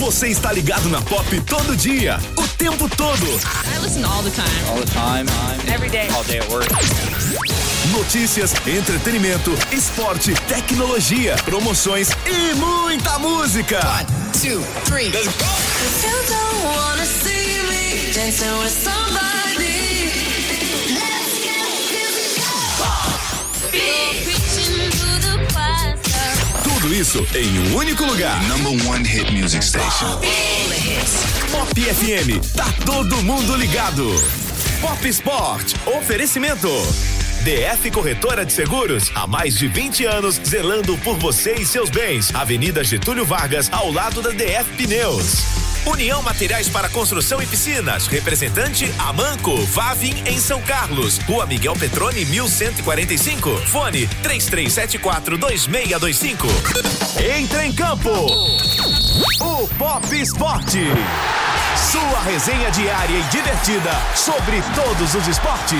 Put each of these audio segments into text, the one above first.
Você está ligado na Pop todo dia, o tempo todo. I listen all the time. All the time. Every day. All day at work. Notícias, entretenimento, esporte, tecnologia, promoções e muita música. two, three. Let's go. If you don't wanna see me dancing with somebody, Tudo isso em um único lugar. Number one hit music station. Pop FM, tá todo mundo ligado. Pop Sport, oferecimento. DF Corretora de Seguros, há mais de 20 anos, zelando por você e seus bens. Avenida Getúlio Vargas, ao lado da DF Pneus. União Materiais para Construção e Piscinas, representante Amanco, Vavin em São Carlos, Rua Miguel Petrone 1145, fone 3374 2625. Entra em campo. O Pop Esporte. Sua resenha diária e divertida sobre todos os esportes.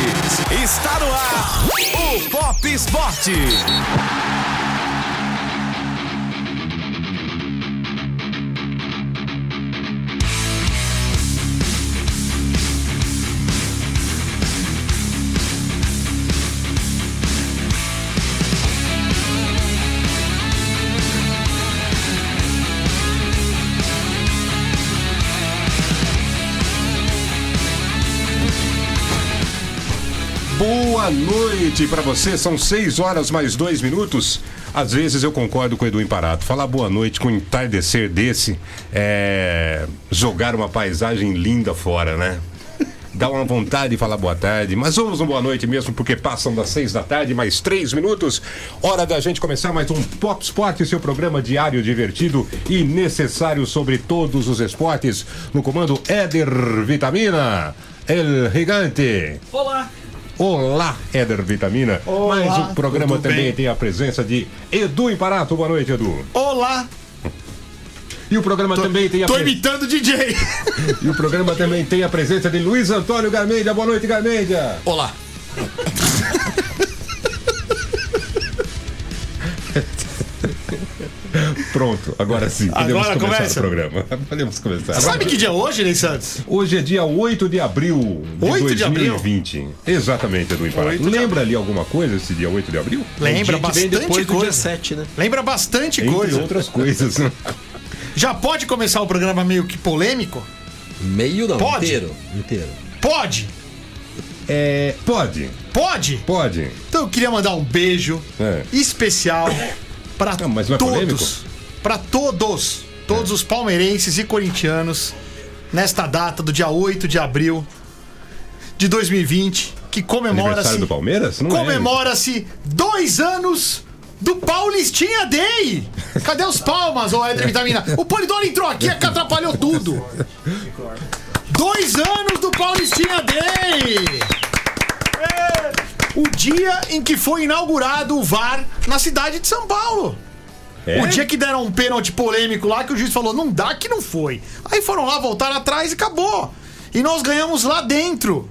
Está no ar. O Pop Esporte. Boa noite pra você, são 6 horas mais dois minutos. Às vezes eu concordo com o Edu Imparato. Falar boa noite com um entardecer desse é jogar uma paisagem linda fora, né? Dá uma vontade de falar boa tarde, mas vamos no boa noite mesmo, porque passam das seis da tarde, mais três minutos. Hora da gente começar mais um Pop Sport, seu programa diário divertido e necessário sobre todos os esportes. No comando Éder Vitamina, El Gigante. Olá. Olá, Éder Vitamina. Olá, Mas o programa também bem? tem a presença de Edu Imparato. Boa noite, Edu. Olá. E o programa também tem a Tô pre- imitando DJ. E o programa também tem a presença de Luiz Antônio Garmendia. Boa noite, Garmendia. Olá. Pronto, agora sim. Podemos Agora começar começa? o programa. Podemos começar. Sabe que dia é hoje, Ney Santos? Hoje é dia 8 de abril de 8 de abril? 2020. Exatamente, Edu Imparato. 8 de Lembra ali alguma coisa esse dia 8 de abril? Lembra vem bastante depois do dia coisa. 7, né? Lembra bastante Entre coisa. outras coisas. Já pode começar o programa meio que polêmico? Meio não, Pode? inteiro. Inteiro. Pode. É, pode, Pode. pode. Então eu queria mandar um beijo É. especial para Não, mas não é polêmico? Todos, para todos, todos os palmeirenses e corintianos nesta data do dia 8 de abril de 2020, que comemora-se do Palmeiras? Não é. comemora-se dois anos do Paulistinha Day. Cadê os palmas, ô Éder Vitamina? O Polidoro entrou aqui e atrapalhou tudo. Dois anos do Paulistinha Day. É. O dia em que foi inaugurado o VAR na cidade de São Paulo. É? O dia que deram um pênalti polêmico lá que o juiz falou, não dá que não foi. Aí foram lá, voltaram atrás e acabou. E nós ganhamos lá dentro.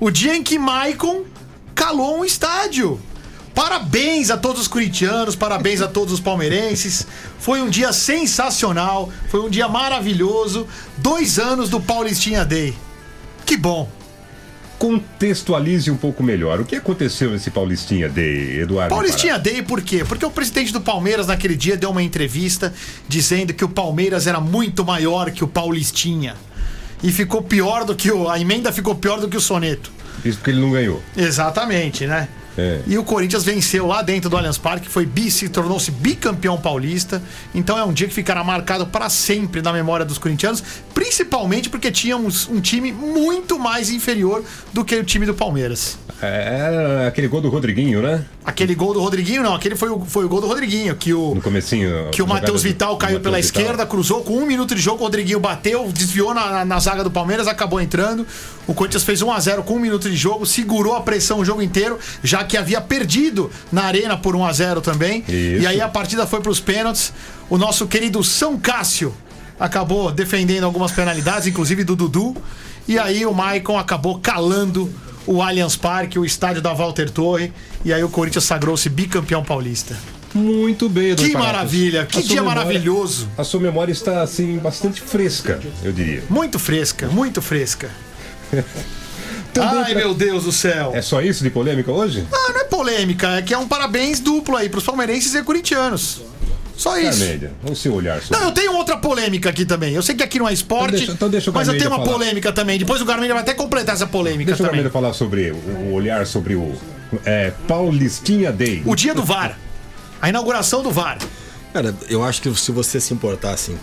O dia em que Maicon calou um estádio. Parabéns a todos os corintianos, parabéns a todos os palmeirenses. Foi um dia sensacional, foi um dia maravilhoso. Dois anos do Paulistinha Day. Que bom. Contextualize um pouco melhor. O que aconteceu nesse Paulistinha Day, Eduardo? Paulistinha Day por quê? Porque o presidente do Palmeiras naquele dia deu uma entrevista dizendo que o Palmeiras era muito maior que o Paulistinha. E ficou pior do que o. A emenda ficou pior do que o soneto. Isso porque ele não ganhou. Exatamente, né? É. E o Corinthians venceu lá dentro do Allianz Parque, foi vice, tornou-se bicampeão paulista. Então é um dia que ficará marcado para sempre na memória dos corintianos, principalmente porque tínhamos um time muito mais inferior do que o time do Palmeiras. É aquele gol do Rodriguinho, né? Aquele gol do Rodriguinho, não, aquele foi o, foi o gol do Rodriguinho, que o, No comecinho. que o Matheus Vital caiu Matheus pela Vital. esquerda, cruzou com um minuto de jogo, o Rodriguinho bateu, desviou na, na- na zaga do Palmeiras, acabou entrando. O Corinthians fez 1 a 0 com um minuto de jogo, segurou a pressão o jogo inteiro, já que havia perdido na arena por 1 a 0 também. Isso. E aí a partida foi para os pênaltis. O nosso querido São Cássio acabou defendendo algumas penalidades, inclusive do Dudu. E aí o Maicon acabou calando o Allianz Parque, o estádio da Walter Torre. E aí o Corinthians sagrou-se bicampeão paulista. Muito bem, Edu Que Imparato. maravilha, que dia memória- maravilhoso. A sua memória está, assim, bastante fresca, eu diria. Muito fresca, muito fresca. Também Ai, pra- meu Deus do céu. É só isso de polêmica hoje? Ah, não é polêmica, é que é um parabéns duplo aí pros palmeirenses e corintianos. Só isso. Carmédia, o seu olhar sobre Não, eu tenho outra polêmica aqui também. Eu sei que aqui não é esporte, Então deixa- então deixa o mas eu tenho uma falar. polêmica também. Depois o Garmendia vai até completar essa polêmica Deixa o também. Garmendia falar sobre o, o olhar sobre o é, Paulistinha Day. O dia do VAR. A inauguração do VAR. Cara, eu acho que se você se importassem,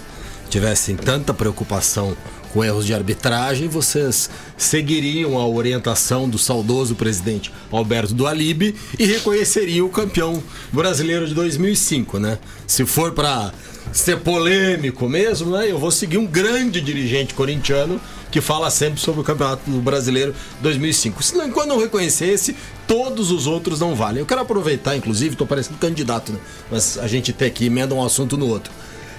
tivessem tanta preocupação com erros de arbitragem, vocês seguiriam a orientação do saudoso presidente Alberto do Alibe e reconheceriam o campeão brasileiro de 2005, né? Se for pra ser polêmico mesmo, né? Eu vou seguir um grande dirigente corintiano que fala sempre sobre o Campeonato Brasileiro 2005. Se não, enquanto não reconhecer esse, todos os outros não valem. Eu quero aproveitar, inclusive, estou parecendo candidato, né? Mas a gente tem que emenda um assunto no outro.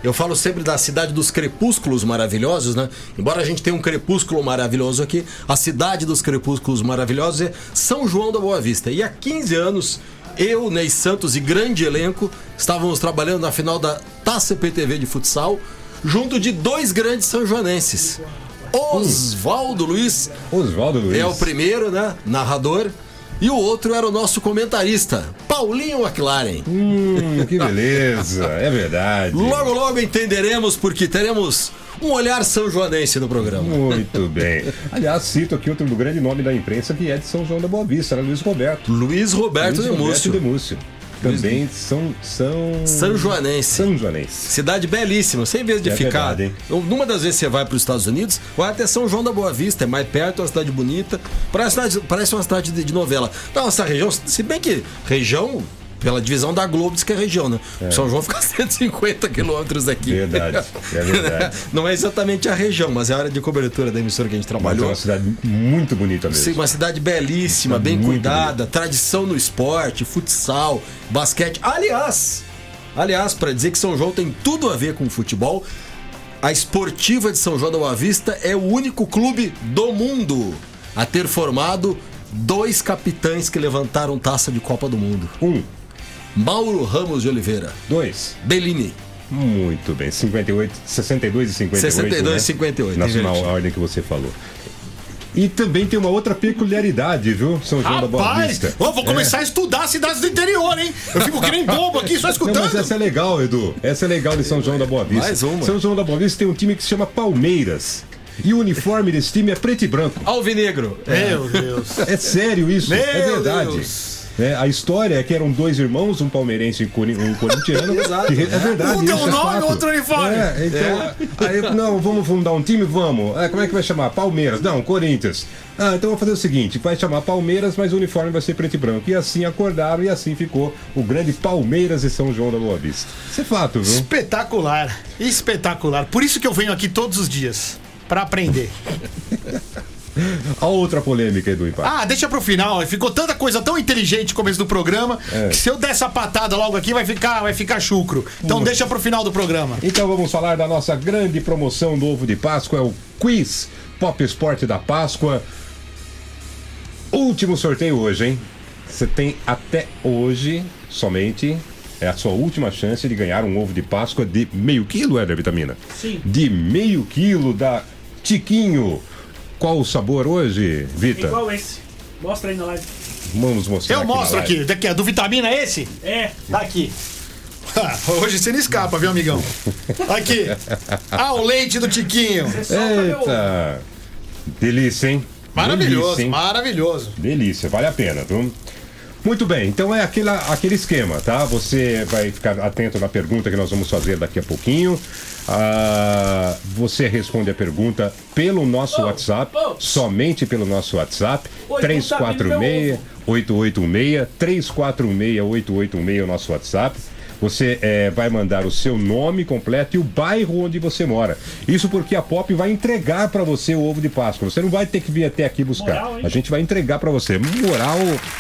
Eu falo sempre da cidade dos crepúsculos maravilhosos, né? Embora a gente tenha um crepúsculo maravilhoso aqui, a cidade dos crepúsculos maravilhosos é São João da Boa Vista. E há 15 anos, eu, Ney Santos e grande elenco estávamos trabalhando na final da Taça PTV de futsal, junto de dois grandes sanjoanenses. Oswaldo Luiz Oswaldo Luiz. é o primeiro, né? Narrador. E o outro era o nosso comentarista, Paulinho McLaren. Hum, que beleza, é verdade. Logo, logo entenderemos porque teremos um olhar são joanense no programa. Muito bem. Aliás, cito aqui outro do grande nome da imprensa que é de São João da Boa Vista, né? Luiz Roberto. Luiz Roberto Luiz de Múcio, Demúcio. Também são. São. São Joanense. São Joanense. Cidade belíssima, sem vez de É ficar. verdade, Numa das vezes você vai para os Estados Unidos, vai até São João da Boa Vista, é mais perto, é uma cidade bonita. Parece, uma cidade- parece uma cidade de, de novela. Então, essa região, se bem que região, pela divisão da Globo, diz que é região, né? São João fica a 150 quilômetros daqui. Verdade, é verdade. Não é exatamente a região, mas é a área de cobertura da emissora que a gente Mas é trabalhou. uma cidade muito bonita mesmo. Sim, uma cidade belíssima, bem Muito cuidada, tradição no esporte, futsal, basquete. Aliás, aliás, para dizer que São João tem tudo a ver com futebol, a Esportiva de São João da Boa Vista é o único clube do mundo a ter formado dois capitães que levantaram taça de Copa do Mundo. Um, Mauro Ramos de Oliveira, dois. Bellini. Muito bem. 58, 62 e 58. 62 né? e 58, Na, invertido. ordem que você falou. E também tem uma outra peculiaridade, viu? São João da Boa Rapaz, Vista. ô, vou começar É. a estudar as cidades do interior, hein? Eu fico que nem bobo aqui, só Não, escutando. mas essa é legal, Edu. Essa é legal de São João da Boa Vista. Mais uma. São João da Boa Vista tem um time que se chama Palmeiras. E o uniforme desse time é preto e branco. Alvinegro. Meu Deus. É sério isso, é Meu verdade. Deus. É, a história é que eram dois irmãos, um palmeirense e um cori- corintiano. Exato. que é verdade. Um tem um é nome, fato. outro uniforme. É, então, aí, não, vamos fundar um time? Vamos. É, como é que vai chamar? Palmeiras. Não, Corinthians. Ah, então vamos fazer o seguinte: vai chamar Palmeiras, mas o uniforme vai ser preto e branco. E assim acordaram e assim ficou o grande Palmeiras e São João da Boa Vista. Isso é fato, viu? Espetacular. Espetacular. Por isso que eu venho aqui todos os dias. Pra aprender. A outra polêmica, Edu Impar. Ah, deixa pro final. Ficou tanta coisa tão inteligente no começo do programa É. que se eu der essa patada logo aqui vai ficar, vai ficar chucro. Então deixa pro final do programa. Então vamos falar da nossa grande promoção do ovo de Páscoa, é o Quiz Pop Sport da Páscoa. Último sorteio hoje, hein? Você tem até hoje somente. É a sua última chance de ganhar um ovo de Páscoa de meio quilo, Éder Vitamina? Sim. De meio quilo da Tiquinho. Qual o sabor hoje, Vita? Igual esse. Mostra aí na live. Vamos mostrar Eu aqui mostro aqui. Daqui, do vitamina é esse? É. Tá aqui. Ah, Hoje você não escapa, viu, amigão? Aqui. Ah, o leite do Tiquinho. Eita! Delícia, hein? Maravilhoso, Delícia, hein? maravilhoso. Delícia, vale a pena, viu? Muito bem, então é aquela, aquele esquema, tá? Você vai ficar atento na pergunta que nós vamos fazer daqui a pouquinho. Ah, você responde a pergunta pelo nosso Oh, WhatsApp, oh. somente pelo nosso WhatsApp, Oi, 346 8816 346 8816 é o nosso WhatsApp. Você eh, vai mandar o seu nome completo e o bairro onde você mora. Isso porque a Pop vai entregar para você o ovo de Páscoa. Você não vai ter que vir até aqui buscar. Moral, a gente vai entregar para você. Moral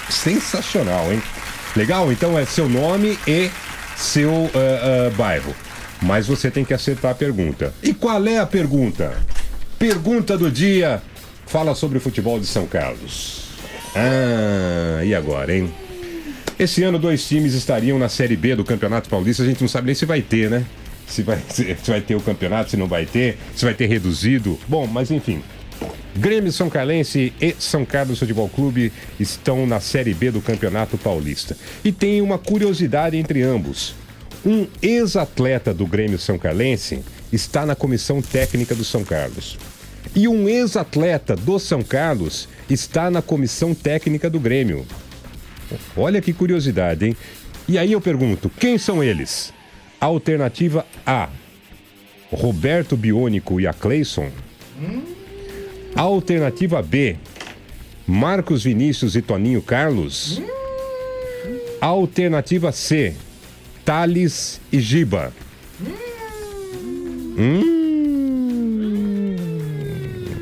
sensacional, hein? Legal? Então é seu nome e seu ah, ah, bairro. Mas você tem que acertar a pergunta. E qual é a pergunta? Pergunta do dia. Fala sobre o futebol de São Carlos. Ah, e agora, hein? Esse ano, dois times estariam na Série B do Campeonato Paulista. A gente não sabe nem se vai ter, né? Se vai, se vai ter o campeonato, se não vai ter, se vai ter reduzido. Bom, mas enfim. Grêmio São Carlense e São Carlos Futebol Clube estão na Série B do Campeonato Paulista. E tem uma curiosidade entre ambos. Um ex-atleta do Grêmio São Carlense está na comissão técnica do São Carlos. E um ex-atleta do São Carlos está na comissão técnica do Grêmio. Olha que curiosidade, hein? E aí eu pergunto, quem são eles? Alternativa A: Roberto Biônico e a Cleison. Alternativa B: Marcos Vinícius e Toninho Carlos. Alternativa C: Thales e Giba.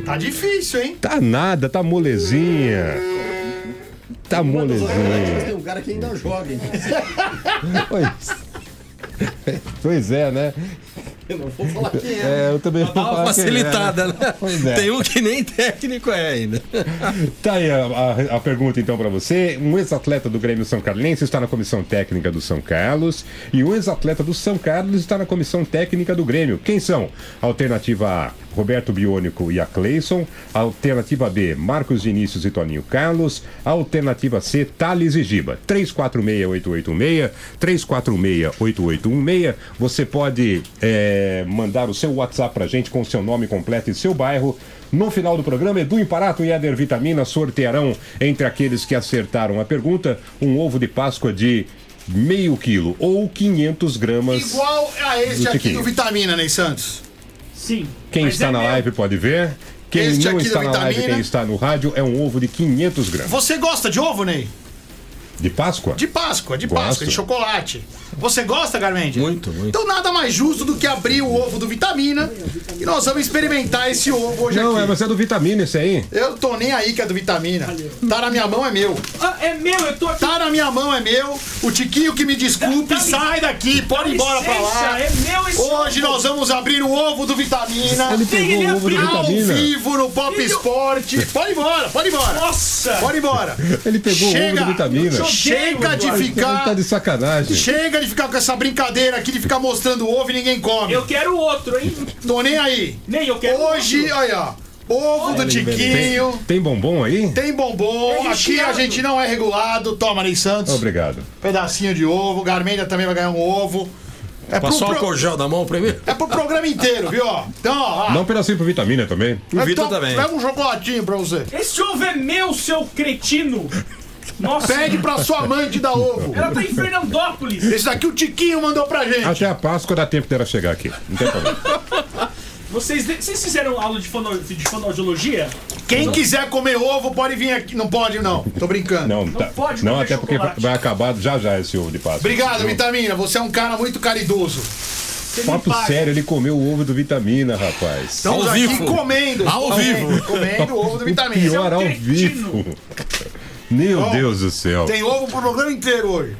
Tá difícil, hein? Tá nada, tá molezinha. Tá molezinha. Tem um cara que ainda joga, hein? Pois, pois é, né? Eu não vou falar quem é. É, eu também vou falar é, facilitada, né? né? Pois é. Tem um que nem técnico é ainda. Tá aí a, a- a pergunta então pra você. Um ex-atleta do Grêmio São Carlense está na comissão técnica do São Carlos e um ex-atleta do São Carlos está na comissão técnica do Grêmio. Quem são? Alternativa A, Roberto Biônico e a Cleison. Alternativa B, Marcos Vinícius e Toninho Carlos. Alternativa C, Thales e Giba. 346-886, 346-8816. Você pode é, mandar o seu WhatsApp pra gente com o seu nome completo e seu bairro. No final do programa, Edu Imparato e Éder Vitamina sortearão entre aqueles que acertaram a pergunta um ovo de Páscoa de meio quilo ou 500 gramas. Igual a esse Do aqui do Vitamina, Ney Santos. Sim. Quem está é na meu. live pode ver. Quem Este não está na live, Vitamina. quem está no rádio, é um ovo de 500 gramas. Você gosta de ovo, Ney? De Páscoa? De Páscoa, de Gosto. Páscoa, de chocolate. Você gosta, Garmendia? Muito, muito. Então nada mais justo do que abrir o ovo do Vitamina e nós vamos experimentar esse ovo hoje Não, aqui. é, mas é do vitamina esse aí. Eu tô nem aí que é do Vitamina. Tá na minha mão, é meu. Ah, é meu, eu tô aqui. Tá na minha mão, é meu. O Tiquinho que me desculpe, Dá- dá sai daqui, pode ir embora pra lá. É meu esse Hoje ovo. nós vamos abrir o ovo do Vitamina. Ele pegou ele o ovo do abriu Ao vitamina. vivo no Pop Filho- Sport. Pode ir embora, pode ir embora. Nossa! Pode ir embora. Ele pegou o ovo Chega. do vitamina. Chega de. Ele tá ficar. de sacanagem. Chega de ficar com essa brincadeira aqui de ficar mostrando o ovo e ninguém come. Eu quero outro, hein? Tô nem aí. Nem eu quero Hoje, outro. olha, ó. Ovo do Tiquinho. Tem, tem bombom aí? Tem bombom. É Aqui a gente não é regulado. Toma, Ney Santos. Obrigado. Pedacinho de ovo. Garmendia também vai ganhar um ovo. É Passou o pro- álcool gel da mão primeiro? é pro programa inteiro, viu? ó? Então, ó. Dá um pedacinho pro vitamina também. O Vitor então, também. Pega um chocolatinho pra você. Esse ovo é meu, seu cretino! Nossa! Pede pra sua mãe te dar ovo. Ela tá em Fernandópolis! Esse daqui o Tiquinho mandou pra gente. Até a Páscoa dá tempo dela chegar aqui. Não tem problema. Vocês, vocês fizeram aula de, fono, de fonoaudiologia? Quem quiser comer ovo pode vir aqui. Não pode, não. Tô brincando. Não, tá- pode não comer até porque chocolate. vai acabar já já esse ovo de Páscoa. Obrigado, Vitamina. Você é um cara muito caridoso. Você me Papo paga. sério, ele comeu o ovo do vitamina, rapaz. Estamos Ao aqui vivo. comendo. Ao comendo, vivo. Comendo o ovo do Vitamina. Pior ao cretino. vivo. Meu Bom, Deus do céu. Tem ovo pro programa inteiro hoje.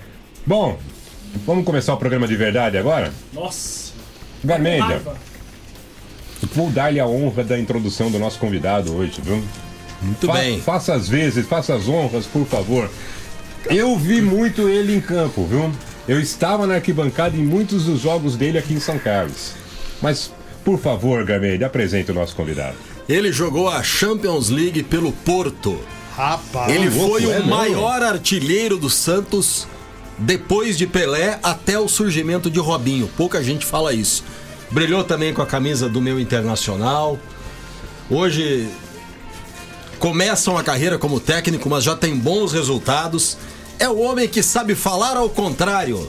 Bom, vamos começar o programa de verdade agora? Nossa! Garmendia, vou dar-lhe a honra da introdução do nosso convidado hoje, viu? Muito Fa- bem. Faça as vezes, faça as honras, por favor. Eu vi muito ele em campo, viu? Eu estava na arquibancada em muitos dos jogos dele aqui em São Carlos. Mas, por favor, Garmendia, apresente o nosso convidado. Ele jogou a Champions League pelo Porto. Rapaz. Ele foi é o mesmo? maior artilheiro do Santos depois de Pelé até o surgimento de Robinho. Pouca gente fala isso. Brilhou também com a camisa do meu internacional. Hoje começa uma carreira como técnico, mas já tem bons resultados. É o homem que sabe falar ao contrário.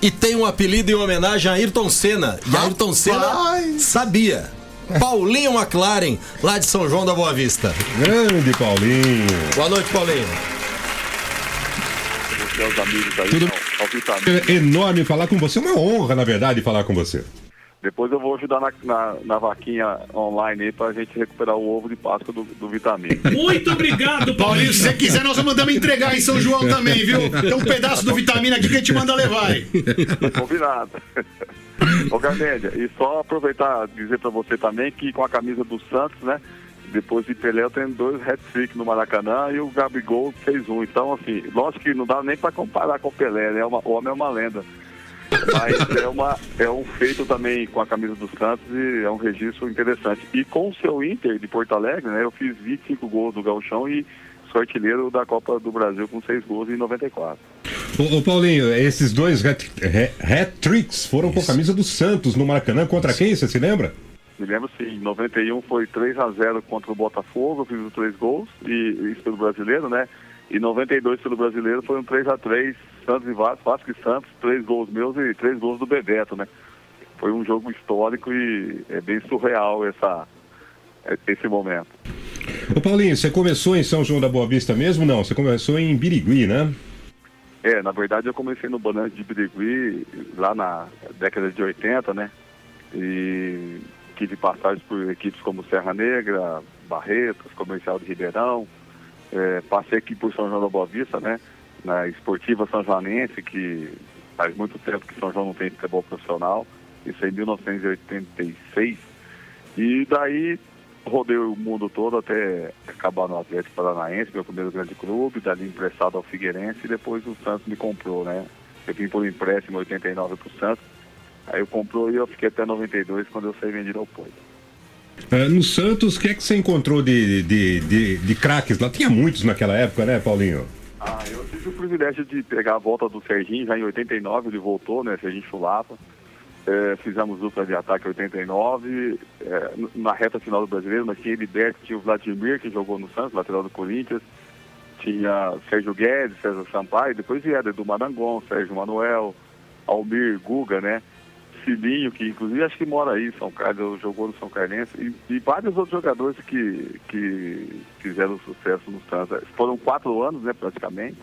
E tem um apelido em homenagem a Ayrton Senna. E Ayrton Senna sabia. Paulinho McLaren, lá de São João da Boa Vista. Grande Paulinho. Boa noite, Paulinho. meus amigos aí, Tudo-. É enorme falar com você. É uma honra, na verdade, falar com você. Depois eu vou ajudar na, na, na vaquinha online aí pra gente recuperar o ovo de Páscoa do, do Vitamina. Muito obrigado, Paulinho, Paulinho! se você quiser, nós mandamos entregar em São João também, viu? Tem um pedaço do Vitamina aqui que a gente manda levar aí. Combinado. Ô Garmendia, e só aproveitar dizer pra você também que com a camisa do Santos, né? depois de Pelé eu tenho dois hat-trick no Maracanã e o Gabigol fez um. Então, assim, lógico que não dá nem para comparar com o Pelé, né? Uma- O homem é uma lenda. Mas é, uma, é um feito também com a camisa do Santos e é um registro interessante. E com o seu Inter de Porto Alegre, né? Eu fiz 25 gols do Gauchão e sou artilheiro da Copa do Brasil com 6 gols em 94. Ô, ô, Paulinho, esses dois hat- hat- hat-tricks foram com a camisa do Santos no Maracanã. Contra quem, você se lembra? Me lembro sim, em 91 foi 3 a 0 contra o Botafogo, eu fiz os três gols, e isso pelo brasileiro, né? E 92 pelo brasileiro foi um 3 a 3 Santos e Vasco, Vasco e Santos, três gols meus e três gols do Bebeto, né? Foi um jogo histórico e é bem surreal essa, esse momento. Ô, Paulinho, você começou em São João da Boa Vista mesmo? Não, você começou em Birigui, né? É, na verdade eu comecei no Banante de Birigui lá na década de 80, né? E tive passagens por equipes como Serra Negra, Barretos, Comercial de Ribeirão. É, passei aqui por São João da Boa Vista, né? Na Esportiva São Joanense, que faz muito tempo que São João não tem futebol profissional. Isso em 1986. E daí rodei o mundo todo até acabar no Atlético Paranaense, meu primeiro grande clube, dali emprestado ao Figueirense e depois o Santos me comprou, né? Eu vim por empréstimo em 89 pro Santos. Aí eu comprou e eu fiquei até 92 quando eu saí vendido ao Porto. É, no Santos, o que é que você encontrou de, de, de, de craques lá? Tinha muitos naquela época, né, Paulinho? Ah, eu tive o privilégio de pegar a volta do Serginho, já em 89 ele voltou, né? Serginho Chulapa. É, fizemos dupla de ataque em 89. É, na reta final do brasileiro, nós tinha Heriberto, tinha o Vladimir, que jogou no Santos, lateral do Corinthians. Tinha Sérgio Guedes, César Sampaio, depois vieram Edu Marangon, Sérgio Manuel, Almir, Guga, né? Cilinho, que inclusive acho que mora aí São Carlos, jogou no São Carlense, e, e vários outros jogadores que, que fizeram sucesso no Santos. Foram quatro anos, né, praticamente.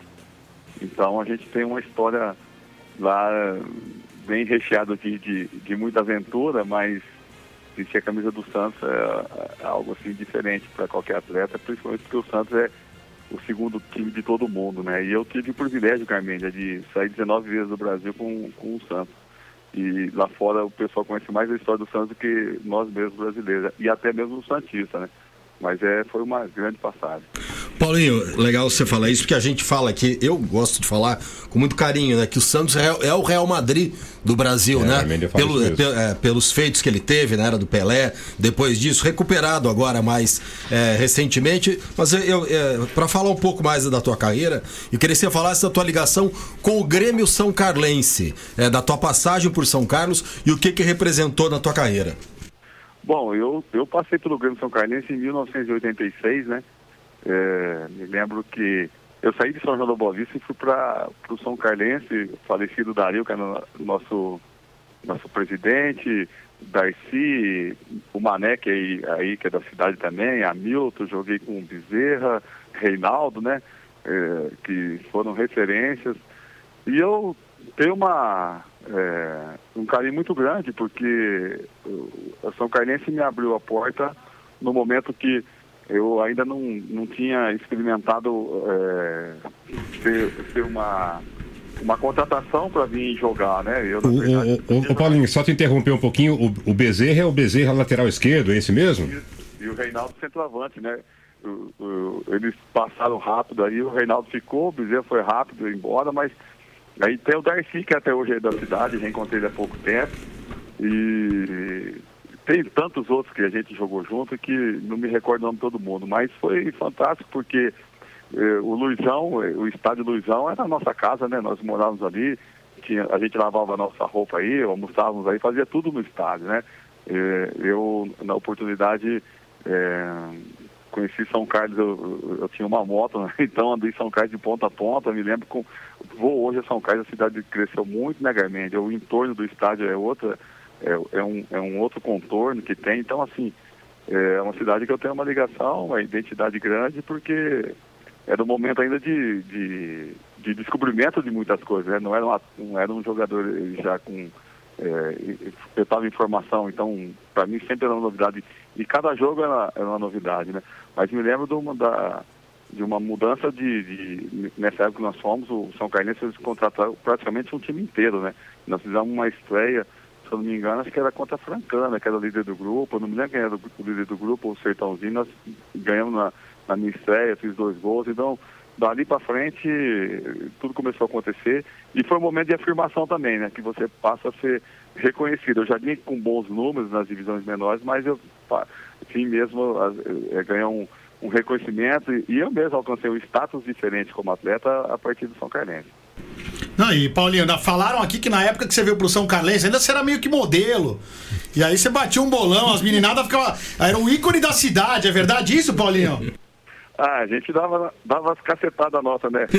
Então a gente tem uma história lá bem recheada de, de, de muita aventura, mas vestir a camisa do Santos é, é algo assim diferente para qualquer atleta, principalmente porque o Santos é o segundo time de todo mundo, né? E eu tive o privilégio, Carmendia, de sair 19 vezes do Brasil com, com o Santos. E lá fora o pessoal conhece mais a história do Santos do que nós mesmos brasileiros, e até mesmo o Santista, né? Mas é, foi uma grande passagem. Paulinho, legal você falar isso, porque a gente fala aqui, eu gosto de falar com muito carinho, né? Que o Santos é, é o Real Madrid do Brasil, É, né? Pelo- é, pelos feitos que ele teve na era do Pelé, depois disso, recuperado agora mais é, recentemente. Mas eu, eu, para falar um pouco mais da tua carreira, eu queria que você falasse da tua ligação com o Grêmio São Carlense, é, da tua passagem por São Carlos e o que que representou na tua carreira. Bom, eu, eu passei pelo Grêmio São Carlense em 1986, né? É, me lembro que eu saí de São João Boa Vista e fui para o São Carlense, falecido Dario, que era o nosso, nosso presidente, Darcy, o Mané, que é aí, que é da cidade também, Hamilton, joguei com Bezerra, Reinaldo, né? É, que foram referências. E eu tenho uma, é, um carinho muito grande, porque a São Carlense me abriu a porta no momento que eu ainda não, não tinha experimentado é, ser, ser uma, uma contratação para vir jogar, né? Eu, O, verdade, o, o, o Paulinho, só te interromper um pouquinho, o, o Bezerra é o Bezerra lateral esquerdo, é esse mesmo? E o Reinaldo centroavante, né? Eles passaram rápido aí, o Reinaldo ficou, o Bezerra foi rápido embora, mas aí tem o Darcy, que até hoje é da cidade, reencontrei ele há pouco tempo. E tem tantos outros que a gente jogou junto que não me recordo o nome de todo mundo, mas foi fantástico porque eh, o Luizão, eh, o estádio Luizão era a nossa casa, né? Nós morávamos ali, tinha, a gente lavava a nossa roupa aí, almoçávamos aí, fazia tudo no estádio, né? Eh, eu, na oportunidade, eh, conheci São Carlos, eu, eu- tinha uma moto, né? então andei São Carlos de ponta a ponta, me lembro com. Vou hoje a São Carlos, a cidade cresceu muito, né? O entorno do estádio é outra, é, é um, é um outro contorno que tem, então assim, é uma cidade que eu tenho uma ligação, uma identidade grande, porque era um momento ainda de, de, de descobrimento de muitas coisas, né? Não era, uma- não era um jogador já com. É, eu estava em formação, então para mim sempre era uma novidade. E cada jogo era, era uma novidade, né? Mas me lembro de uma, da, de uma mudança de, de- Nessa época que nós fomos, o São Carlense contrataram praticamente um time inteiro, né? Nós fizemos uma estreia, se eu não me engano, acho que era contra a Francana, que era o líder do grupo. Eu não me lembro quem era o líder do grupo, o Sertãozinho. Nós ganhamos na, na minha estreia, fiz dois gols. Então, dali para frente, tudo começou a acontecer. E foi um momento de afirmação também, né? Que você passa a ser reconhecido. Eu já vinha com bons números nas divisões menores, mas eu enfim mesmo é, ganhar um, um reconhecimento e, e eu mesmo alcancei um status diferente como atleta a partir do São Carlense. Não, e Paulinho, ainda falaram aqui que na época que você veio pro São Carlense, ainda você era meio que modelo. E aí você batia um bolão, as meninadas ficavam. Era o ícone da cidade, é verdade isso, Paulinho? Ah, a gente dava, dava as cacetadas nossas, né?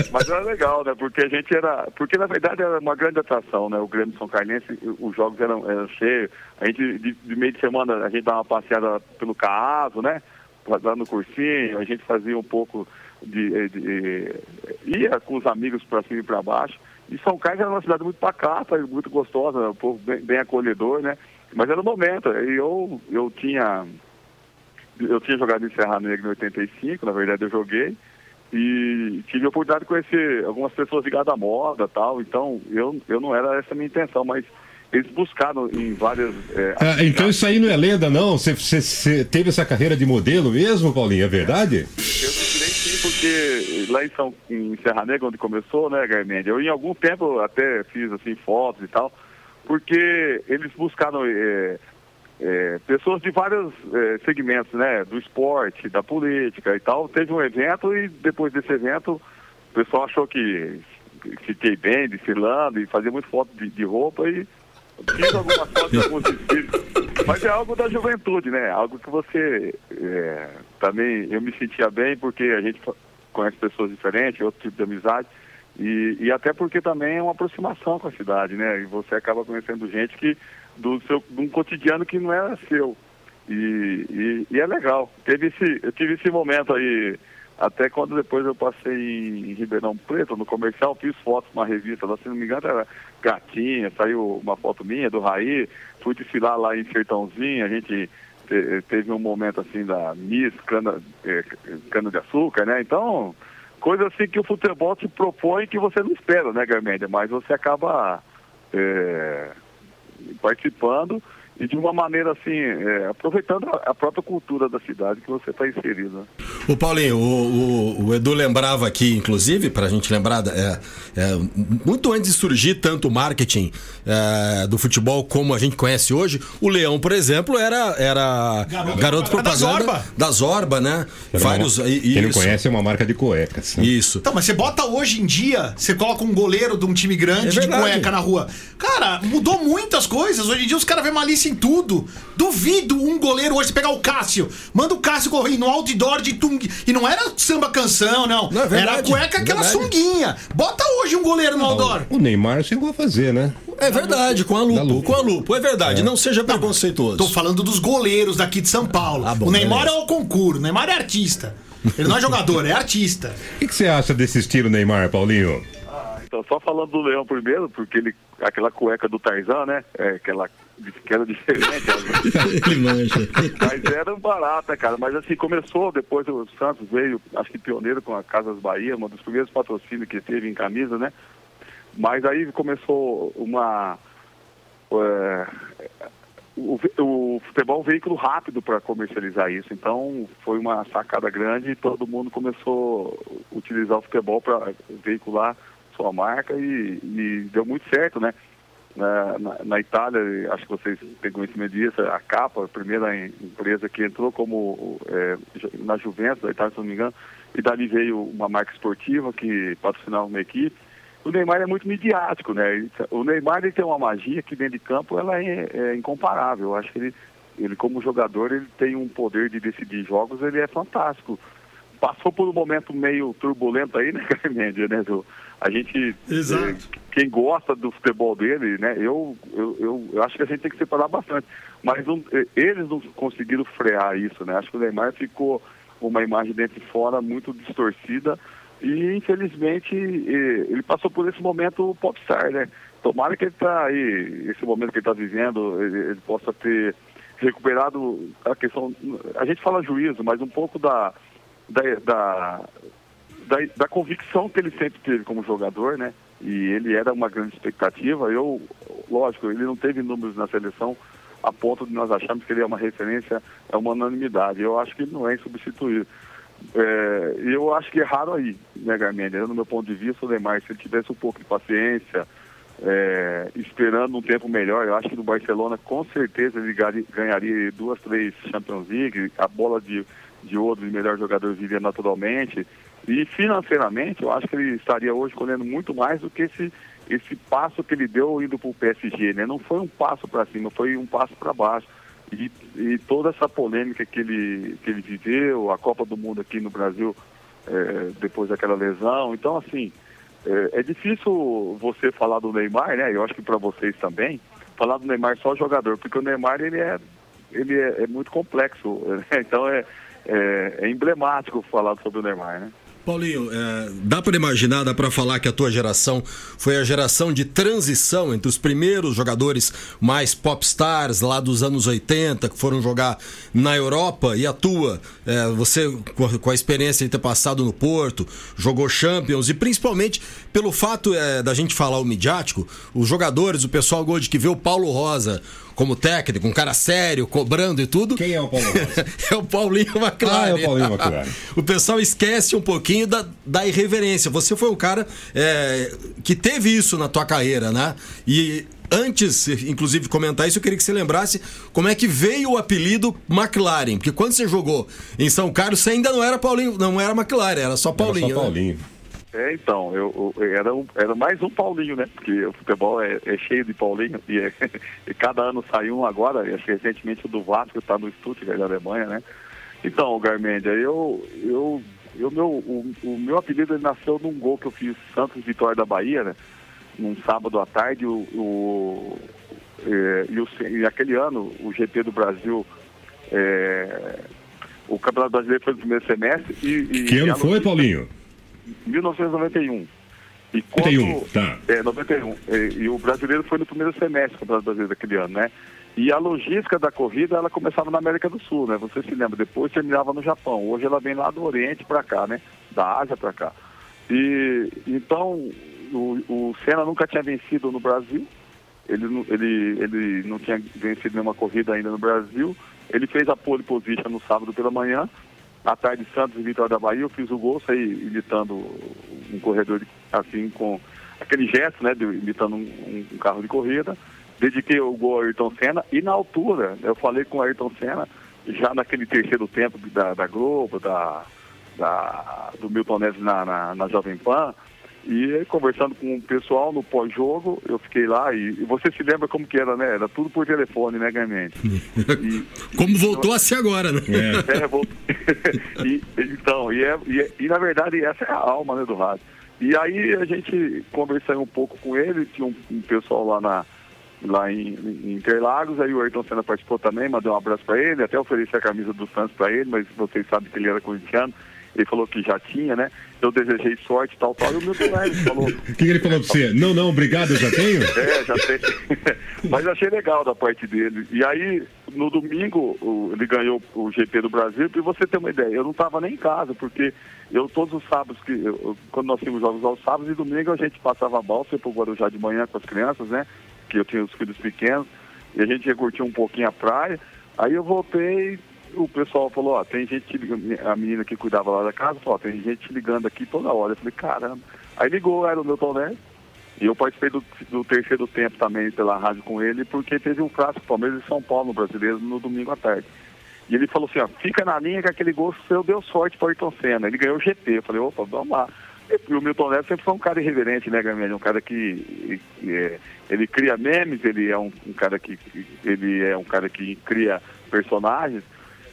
mas, mas era legal, né? Porque a gente era. Porque na verdade era uma grande atração, né? O Grêmio São Carlense, os jogos eram, eram cheios. A gente, de, de meio de semana, a gente dava uma passeada pelo Caaso, né? Lá no cursinho, a gente fazia um pouco de. de- ia com os amigos para cima e para baixo. E São Carlos era uma cidade muito pacata, muito gostosa, um povo bem, bem acolhedor, né? Mas era o momento. E eu, eu tinha eu tinha jogado em Serra Negra em 85, na verdade eu joguei, e tive a oportunidade de conhecer algumas pessoas ligadas à moda tal, então eu, eu não era essa a minha intenção, mas eles buscaram em várias. é, Ah, então isso aí não é lenda, não? Você, teve essa carreira de modelo mesmo, Paulinho? É verdade? Eu tirei sim, porque lá em, São, em Serra Negra, onde começou, né, Garmendia, eu em algum tempo até fiz assim fotos e tal, porque eles buscaram é, é, pessoas de vários é, segmentos, né, do esporte, da política e tal. Teve um evento e depois desse evento o pessoal achou que fiquei bem, desfilando e fazia muito foto de, de roupa e fiz algumas fotos de alguns desfiles. Mas é algo da juventude, né? Algo que você é, também eu me sentia bem porque a gente conhece pessoas diferentes, outro tipo de amizade. E, e até porque também é uma aproximação com a cidade, né? E você acaba conhecendo gente que do seu de um cotidiano que não era seu. E, e, e é legal. Teve esse, eu tive esse momento aí, até quando depois eu passei em Ribeirão Preto, no comercial, fiz fotos numa revista lá, se não me engano, era gatinha, saiu uma foto minha do Raí, fui desfilar lá em Sertãozinho, a gente te- teve um momento assim da Miss cana, eh, cana de açúcar, né? Então, coisa assim que o futebol te propõe que você não espera, né, Garmendia? Mas você acaba eh, participando e de uma maneira assim, eh, aproveitando a própria cultura da cidade que você está inserido. O Paulinho, o, o- o Edu lembrava aqui, inclusive, para a gente lembrar, é, é, muito antes de surgir tanto o marketing é, do futebol como a gente conhece hoje, o Leão, por exemplo, era, era garoto, Garoto propaganda da Zorba. da Zorba, né? Vários. Quem i- não isso, conhece é uma marca de cuecas. né? Isso. Então, mas você bota hoje em dia, você coloca um goleiro de um time grande É de cueca na rua. Cara, mudou muitas coisas. Hoje em dia os caras vêem malícia em tudo. Duvido um goleiro hoje, pegar o Cássio, manda o Cássio correr no outdoor de tung. E não era samba canção, não. Não, é verdade, era a cueca, é aquela verdade. sunguinha. Bota hoje um goleiro no outdoor. O Neymar chegou a fazer, né? É verdade, com a lupa. lupa. Com a lupa, é verdade. Não seja preconceituoso. Tô falando dos goleiros daqui de São Paulo. Ah, bom, o Neymar beleza. é o concurso, o Neymar é artista. Ele não é jogador, é artista. O que, que você acha desse estilo Neymar, Paulinho? Então, só falando do Leão primeiro, porque ele, aquela cueca do Tarzan, né? É, aquela que era diferente. Ele mancha. Mas era barato, né, cara? Mas assim, começou, depois o Santos veio, acho que pioneiro com a Casas Bahia, um dos primeiros patrocínios que teve em camisa, né? Mas aí começou uma. é, o, o futebol é um veículo rápido para comercializar isso, então foi uma sacada grande e todo mundo começou a utilizar o futebol para veicular sua marca e, e deu muito certo, né? Na, na, na Itália, acho que vocês têm conhecimento disso, a Capa, a primeira em- empresa que entrou como é, na Juventus da Itália, se não me engano, e dali veio uma marca esportiva que patrocinava uma equipe. O Neymar é muito midiático, né? Ele- O Neymar ele tem uma magia que dentro de campo ela é, é incomparável. Eu acho que ele, ele como jogador ele tem um poder de decidir jogos, ele é fantástico. Passou por um momento meio turbulento aí, né, Carmédia, né? A gente Exato. Quem gosta do futebol dele, né? Eu, eu, eu, acho que a gente tem que separar bastante. Mas eh, eles não conseguiram frear isso, né? Acho que o Neymar ficou uma imagem dentro e fora muito distorcida e infelizmente eh, ele passou por esse momento popstar, né? Tomara que ele tá aí, esse momento que ele está vivendo, ele, ele possa ter recuperado a questão. A gente fala juízo, mas um pouco da, da, da, da, da convicção que ele sempre teve como jogador, né? E ele era uma grande expectativa. Eu, lógico, ele não teve números na seleção a ponto de nós acharmos que ele é uma referência, é uma unanimidade. Eu acho que ele não é insubstituível. É, eu acho que é raro aí, né, Garmendia? Eu, no meu ponto de vista, o Neymar, se ele tivesse um pouco de paciência, é, esperando um tempo melhor, eu acho que no Barcelona, com certeza, ele ganharia duas, três Champions League, a bola de, de ouro de melhor jogador viria naturalmente. E financeiramente, eu acho que ele estaria hoje colhendo muito mais do que esse, esse passo que ele deu indo para o PSG. Né? Não foi um passo para cima, foi um passo para baixo. E, e toda essa polêmica que ele, que ele viveu, a Copa do Mundo aqui no Brasil, é, depois daquela lesão. Então, assim, é, é difícil você falar do Neymar, né? Eu acho que para vocês também, falar do Neymar só jogador, porque o Neymar ele é, ele é, é muito complexo. né? Então é, é, é emblemático falar sobre o Neymar, né? Paulinho, é, dá para imaginar, dá para falar que a tua geração foi a geração de transição entre os primeiros jogadores mais popstars lá dos anos 80 que foram jogar na Europa e a tua, é, você com a- experiência de ter passado no Porto, jogou Champions e principalmente pelo fato é, da gente falar o midiático, os jogadores, o pessoal de que vê o Paulo Rosa como técnico, um cara sério, cobrando e tudo. Quem é o Paulo Rosa? é o Paulinho McLaren. Ah, é o Paulinho McLaren. o pessoal esquece um pouquinho da, da irreverência. Você foi um cara é, que teve isso na tua carreira, né? E antes, inclusive, de comentar isso, eu queria que você lembrasse como é que veio o apelido McLaren. Porque quando você jogou em São Carlos, você ainda não era Paulinho, não era McLaren, era só Paulinho. Era só né? É, então, eu, eu- era, era mais um Paulinho, né? Porque o futebol é, é cheio de Paulinho e, é- e cada ano sai um agora, acho que recentemente o do Vasco está no Stuttgart, da Alemanha, né? Então, Garmendia, eu, eu, eu meu, o, o meu apelido nasceu num gol que eu fiz Santos Vitória da Bahia, né? Num sábado à tarde, o, o, é, e, o, e aquele ano, o GP do Brasil, é, o Campeonato Brasileiro foi no primeiro semestre e... e Que ano foi, Paulinho? 1991. E quando, 91, tá. É, 91. E, e o brasileiro foi no primeiro semestre do Campeonato Brasileiro daquele ano, né? E a logística da corrida, ela começava na América do Sul, né? Você se lembra, depois terminava no Japão. Hoje ela vem lá do Oriente para cá, né? Da Ásia para cá. E então, o, o Senna nunca tinha vencido no Brasil. Ele, ele, ele não tinha vencido nenhuma corrida ainda no Brasil. Ele fez a pole position no sábado pela manhã. À tarde, Santos e Vitória da Bahia, eu fiz o gol, saí imitando um corredor de- assim com aquele gesto, né, de, imitando um, um carro de corrida. Dediquei o gol ao Ayrton Senna e na altura, eu falei com o Ayrton Senna, já naquele terceiro tempo da, da Globo, da, da- do Milton Neves na, na, na Jovem Pan, e aí, conversando com o pessoal no pós-jogo, eu fiquei lá e, e você se lembra como que era, né? Era tudo por telefone, né, Gamente? Como voltou a ser agora, né? É, vou- e, então, e, é, e, é- e na verdade essa é a alma né, do rádio. E aí a gente conversou um pouco com ele, tinha um, um pessoal lá na lá em, em Interlagos, aí o Ayrton Senna participou também, mandei um abraço para ele, até ofereci a camisa do Santos para ele, mas vocês sabem que ele era corintiano, ele falou que já tinha, né? Eu desejei sorte, tal, tal, e o Milton Neves falou, O que, ele falou pra você? Não, não, obrigado, eu já tenho? é, já tem. Mas achei legal da parte dele. E aí, no domingo, ele ganhou o GP do Brasil. E você ter uma ideia, eu não estava nem em casa, porque eu todos os sábados, que eu- quando nós tínhamos jogos aos sábados e domingo, a gente passava a balsa para o Guarujá de manhã com as crianças, né? Que eu tinha os filhos pequenos. E a gente ia curtir um pouquinho a praia. Aí eu voltei, o pessoal falou, ó, tem gente, a menina que cuidava lá da casa, falou, ó, tem gente te ligando aqui toda hora. Eu falei, caramba. Aí ligou, era o Milton Neves. E eu participei do, do terceiro tempo também pela rádio com ele, porque teve um clássico Palmeiras e São Paulo no brasileiro no domingo à tarde. E ele falou assim, ó, fica na linha que aquele gol seu deu sorte para Ayrton Senna. Ele ganhou o GP. Eu falei, opa, vamos lá. E o Milton Neves sempre foi um cara irreverente, né, Gamelho? Um cara que é, ele cria memes, ele é um, um cara que ele é um cara que cria personagens.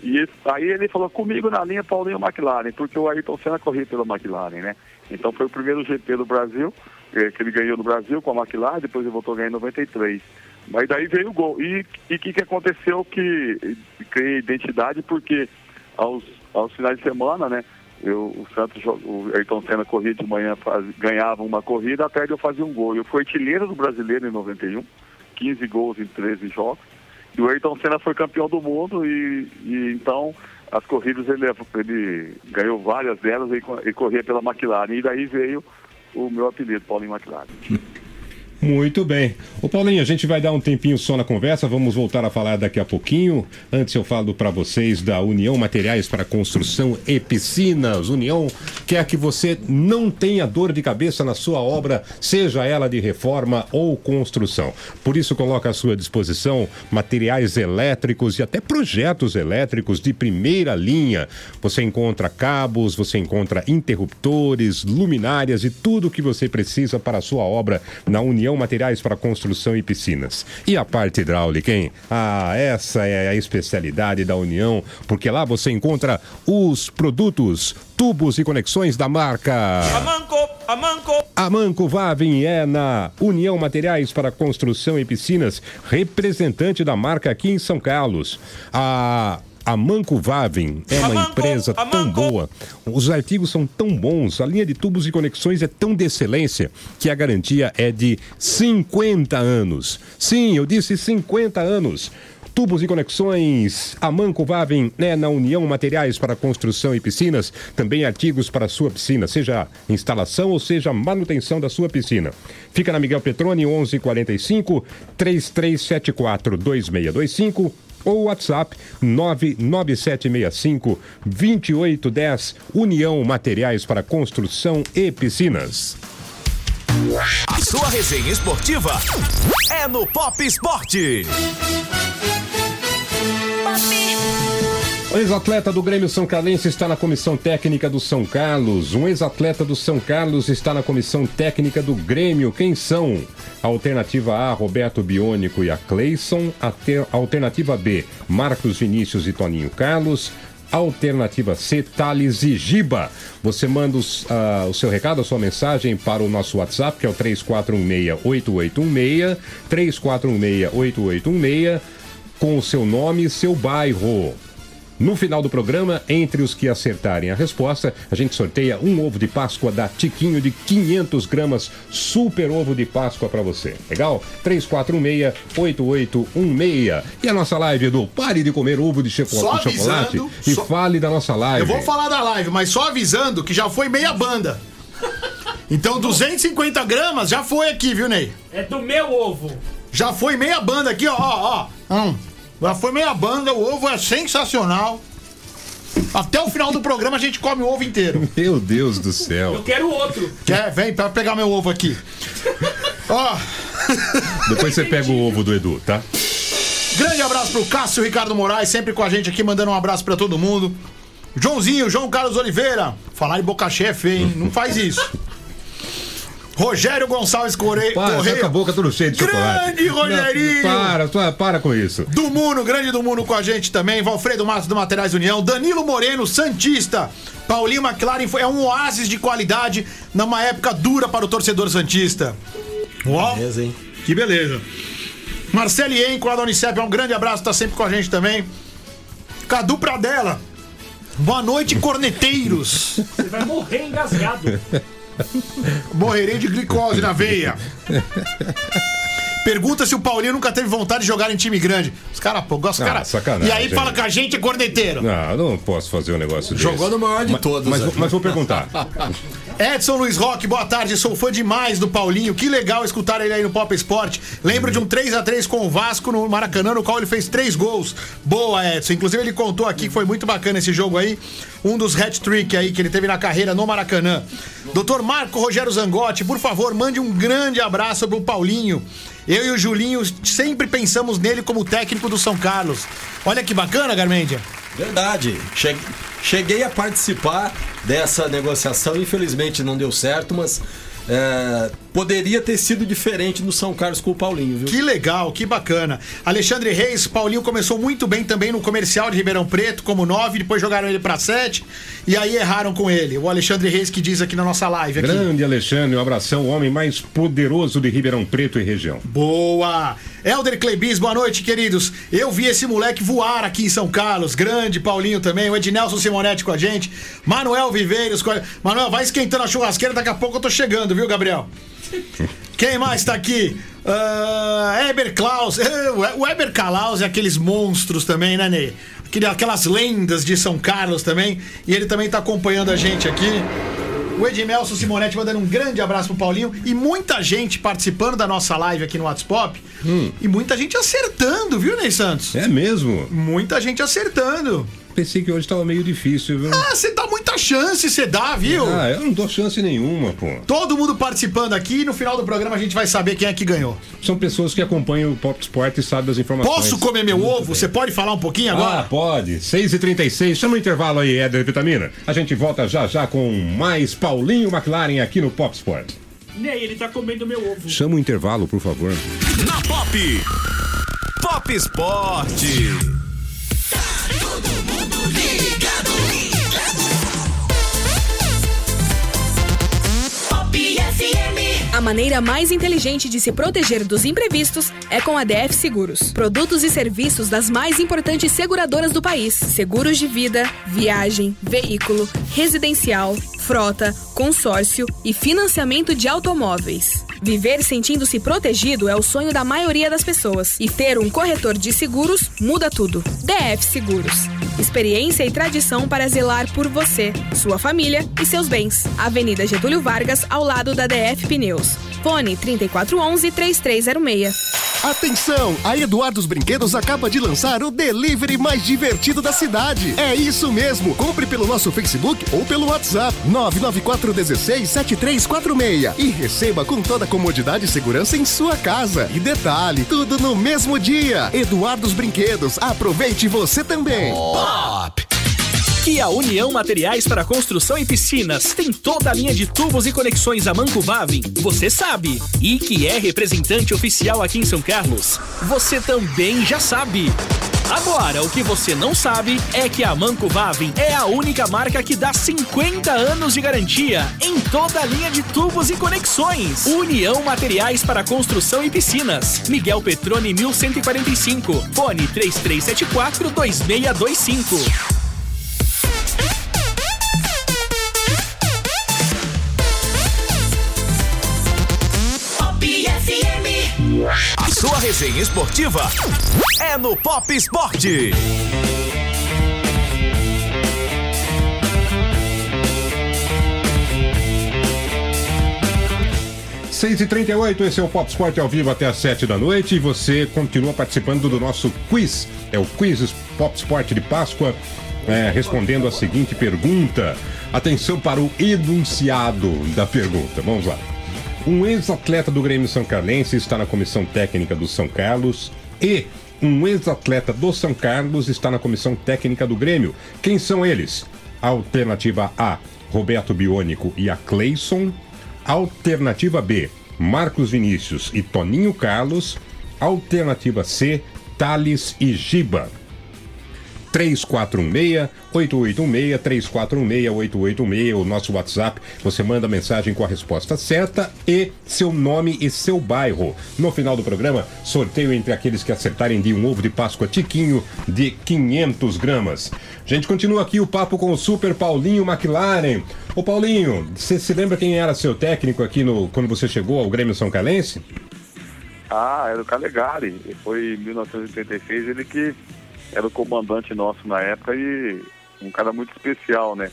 E aí ele falou comigo na linha Paulinho McLaren, porque o Ayrton Senna corria pela McLaren, né? Então foi o primeiro GP do Brasil, eh, que ele ganhou no Brasil com a McLaren, depois ele voltou a ganhar em 93. Mas daí veio o gol. E o que, que aconteceu que eh, criei identidade, porque aos, aos finais de semana, né? Eu, o Santos, o Ayrton Senna corria de manhã, faz- ganhava uma corrida, tarde eu fazia um gol. Eu fui artilheiro do brasileiro em 91, 15 gols em 13 jogos. E o Ayrton Senna foi campeão do mundo e, e então as corridas ele, ele ganhou várias delas e, e corria pela McLaren. E daí veio o meu apelido, Paulinho McLaren. Muito bem. Ô Paulinho, a gente vai dar um tempinho só na conversa, vamos voltar a falar daqui a pouquinho. Antes eu falo para vocês da União Materiais para Construção e Piscinas. União quer que você não tenha dor de cabeça na sua obra, seja ela de reforma ou construção. Por isso coloca à sua disposição materiais elétricos e até projetos elétricos de primeira linha. Você encontra cabos, você encontra interruptores, luminárias e tudo o que você precisa para a sua obra na União Materiais para Construção e Piscinas. E a parte hidráulica, hein? Ah, essa é a especialidade da União, porque lá você encontra os produtos, tubos e conexões da marca. Amanco, Amanco. A Manco Vavin é na União Materiais para Construção e Piscinas, representante da marca aqui em São Carlos. A a Manco Vavin é uma Amanco, empresa tão boa, os artigos são tão bons, a linha de tubos e conexões é tão de excelência que a garantia é de 50 anos. Sim, eu disse 50 anos. Tubos e conexões, a Manco Vavin é na União Materiais para Construção e Piscinas, também artigos para sua piscina, seja instalação ou seja manutenção da sua piscina. Fica na Miguel Petroni 1145 3374 2625 ou WhatsApp 99765 2810 União Materiais para Construção e Piscinas. A sua resenha esportiva é no Pop Esporte. O ex-atleta do Grêmio São Carlense está na comissão técnica do São Carlos. Um ex-atleta do São Carlos está na comissão técnica do Grêmio. Quem são? Alternativa A, Roberto Biônico e a Cleison. Alternativa B, Marcos Vinícius e Toninho Carlos. Alternativa C, Thales e Giba. Você manda os, ah, o seu recado, a sua mensagem para o nosso WhatsApp, que é o 3416-8816. 3416-8816, com o seu nome e seu bairro. No final do programa, entre os que acertarem a resposta, a gente sorteia um ovo de Páscoa da Tiquinho de 500 gramas, super ovo de Páscoa pra você. Legal? 3416-8816. E a nossa live, Edu? Pare de comer ovo de choco- Só de chocolate avisando, e só- fale da nossa live. Eu vou falar da live, mas só avisando que já foi meia banda. Então 250 gramas já foi aqui, viu, Ney? É do meu ovo. Já foi meia banda aqui, ó, ó, ó. Hum, já foi meia banda, o ovo é sensacional. Até o final do programa a gente come o ovo inteiro. Meu Deus do Eu céu. quero outro. Quer? Vem pra pegar meu ovo aqui. Ó, Depois você pega o ovo do Edu, tá? grande abraço pro Cássio Ricardo Moraes, sempre com a gente aqui, mandando um abraço pra todo mundo. Joãozinho, João Carlos Oliveira. Falar em boca chefe, hein? Não faz isso. Rogério Gonçalves Correia. Para, tá com a boca tudo cheia de chocolate. Grande Rogerinho! Não, para, para, para com isso. Do Muno, grande do Muno com a gente também. Valfredo Matos do Materiais União. Danilo Moreno, Santista. Paulinho McLaren foi, é um oásis de qualidade numa época dura para o torcedor Santista. Ó, Beleza, hein? que beleza. Marcelo Enco, lá da Unicef, é um grande abraço, tá sempre com a gente também. Cadu Pradella. Boa noite, corneteiros. Você vai morrer engasgado. Morrerei de glicose na veia. Pergunta se o Paulinho nunca teve vontade de jogar em time grande. Os caras, pô, os Ah, caras. sacanagem. E aí fala que a gente é corneteiro. Não, não posso fazer um negócio desse. Jogou no maior de Mas- todos. Mas, né? mas vou perguntar. Edson Luiz Roque, boa tarde. Sou fã demais do Paulinho. Que legal escutar ele aí no Pop Sport. Lembro de um 3 a 3 com o Vasco no Maracanã, no qual ele fez três gols. Boa, Edson. Inclusive, ele contou aqui que foi muito bacana esse jogo aí. Um dos hat-trick aí que ele teve na carreira no Maracanã. Doutor Marco Rogério Zangotti, por favor, mande um grande abraço pro Paulinho. Eu e o Julinho sempre pensamos nele como técnico do São Carlos. Olha que bacana, Garmendia. Verdade. Che- Cheguei a participar dessa negociação, infelizmente não deu certo, mas é, poderia ter sido diferente no São Carlos com o Paulinho, viu? Que legal, que bacana. Alexandre Reis, Paulinho começou muito bem também no comercial de Ribeirão Preto, como 9, depois jogaram ele pra 7 e aí erraram com ele. O Alexandre Reis que diz aqui na nossa live. Aqui. Grande Alexandre, um abração, o homem mais poderoso de Ribeirão Preto e região. Boa! Helder Clebis, boa noite, queridos. Eu vi esse moleque voar aqui em São Carlos. Grande Paulinho também. O Ednelson Simonetti com a gente. Manuel Viveiros. Com a... Manuel, vai esquentando a churrasqueira. Daqui a pouco eu tô chegando, viu, Gabriel? Quem mais tá aqui? Ah, Eber Klaus. O Eber Klaus é aqueles monstros também, né, Ney? Aquelas lendas de São Carlos também. E ele também tá acompanhando a gente aqui. O Edmelson Simonetti mandando um grande abraço pro Paulinho e muita gente participando da nossa live aqui no WhatsApp. E muita gente acertando, viu, Ney Santos? É mesmo? Muita gente acertando. Pensei que hoje tava meio difícil, viu? Ah, você dá muita chance, você dá, viu? Ah, eu não dou chance nenhuma, pô. Todo mundo participando aqui e no final do programa a gente vai saber quem é que ganhou. São pessoas que acompanham o Pop Sport e sabem das informações. Posso comer meu ovo? Você pode falar um pouquinho Ah, agora? pode. 6h36. Chama o intervalo aí, Éder Vitamina. A gente volta já já com mais Paulinho McLaren aqui no Pop Sport. Ney, ele tá comendo meu ovo. Chama o intervalo, por favor. Na Pop. Pop Sport. A maneira mais inteligente de se proteger dos imprevistos é com a DF Seguros. Produtos e serviços das mais importantes seguradoras do país: seguros de vida, viagem, veículo, residencial, frota, consórcio e financiamento de automóveis. Viver sentindo-se protegido é o sonho da maioria das pessoas. E ter um corretor de seguros muda tudo. DF Seguros. Experiência e tradição para zelar por você, sua família e seus bens. Avenida Getúlio Vargas, ao lado da DF Pneus. Fone 3411-3306. Atenção! A Eduardos Brinquedos acaba de lançar o delivery mais divertido da cidade. É isso mesmo! Compre pelo nosso Facebook ou pelo WhatsApp 994167346 e receba com toda a comodidade e segurança em sua casa. E detalhe, tudo no mesmo dia. Eduardos Brinquedos, aproveite você também. Pop! Que a União Materiais para Construção e Piscinas tem toda a linha de tubos e conexões a Manco Vavin, você sabe. E que é representante oficial aqui em São Carlos, você também já sabe. Agora, o que você não sabe é que a Manco Vavin é a única marca que dá 50 anos de garantia em toda a linha de tubos e conexões. União Materiais para Construção e Piscinas. Miguel Petrone 1145. Fone 3374 2625. A sua resenha esportiva é no Pop Sport. 6h38, esse é o Pop Sport ao vivo até às 7 da noite e você continua participando do nosso quiz. É o Quiz Pop Sport de Páscoa, é, respondendo a seguinte pergunta. Atenção para o enunciado da pergunta. Vamos lá. Um ex-atleta do Grêmio São Carlense está na comissão técnica do São Carlos e um ex-atleta do São Carlos está na comissão técnica do Grêmio. Quem são eles? Alternativa A, Roberto Biônico e a Cleison. Alternativa B, Marcos Vinícius e Toninho Carlos. Alternativa C, Thales e Giba. 3416-8816, 3416-8816, o nosso WhatsApp. Você manda mensagem com a resposta certa e seu nome e seu bairro. No final do programa, sorteio entre aqueles que acertarem de um ovo de Páscoa Tiquinho de 500 gramas. A gente continua aqui o papo com o Super Paulinho McLaren. Ô Paulinho, você se lembra quem era seu técnico aqui no, quando você chegou ao Grêmio São Calense? Ah, era o Calegari. Foi em 1986, ele que era o comandante nosso na época e um cara muito especial, né?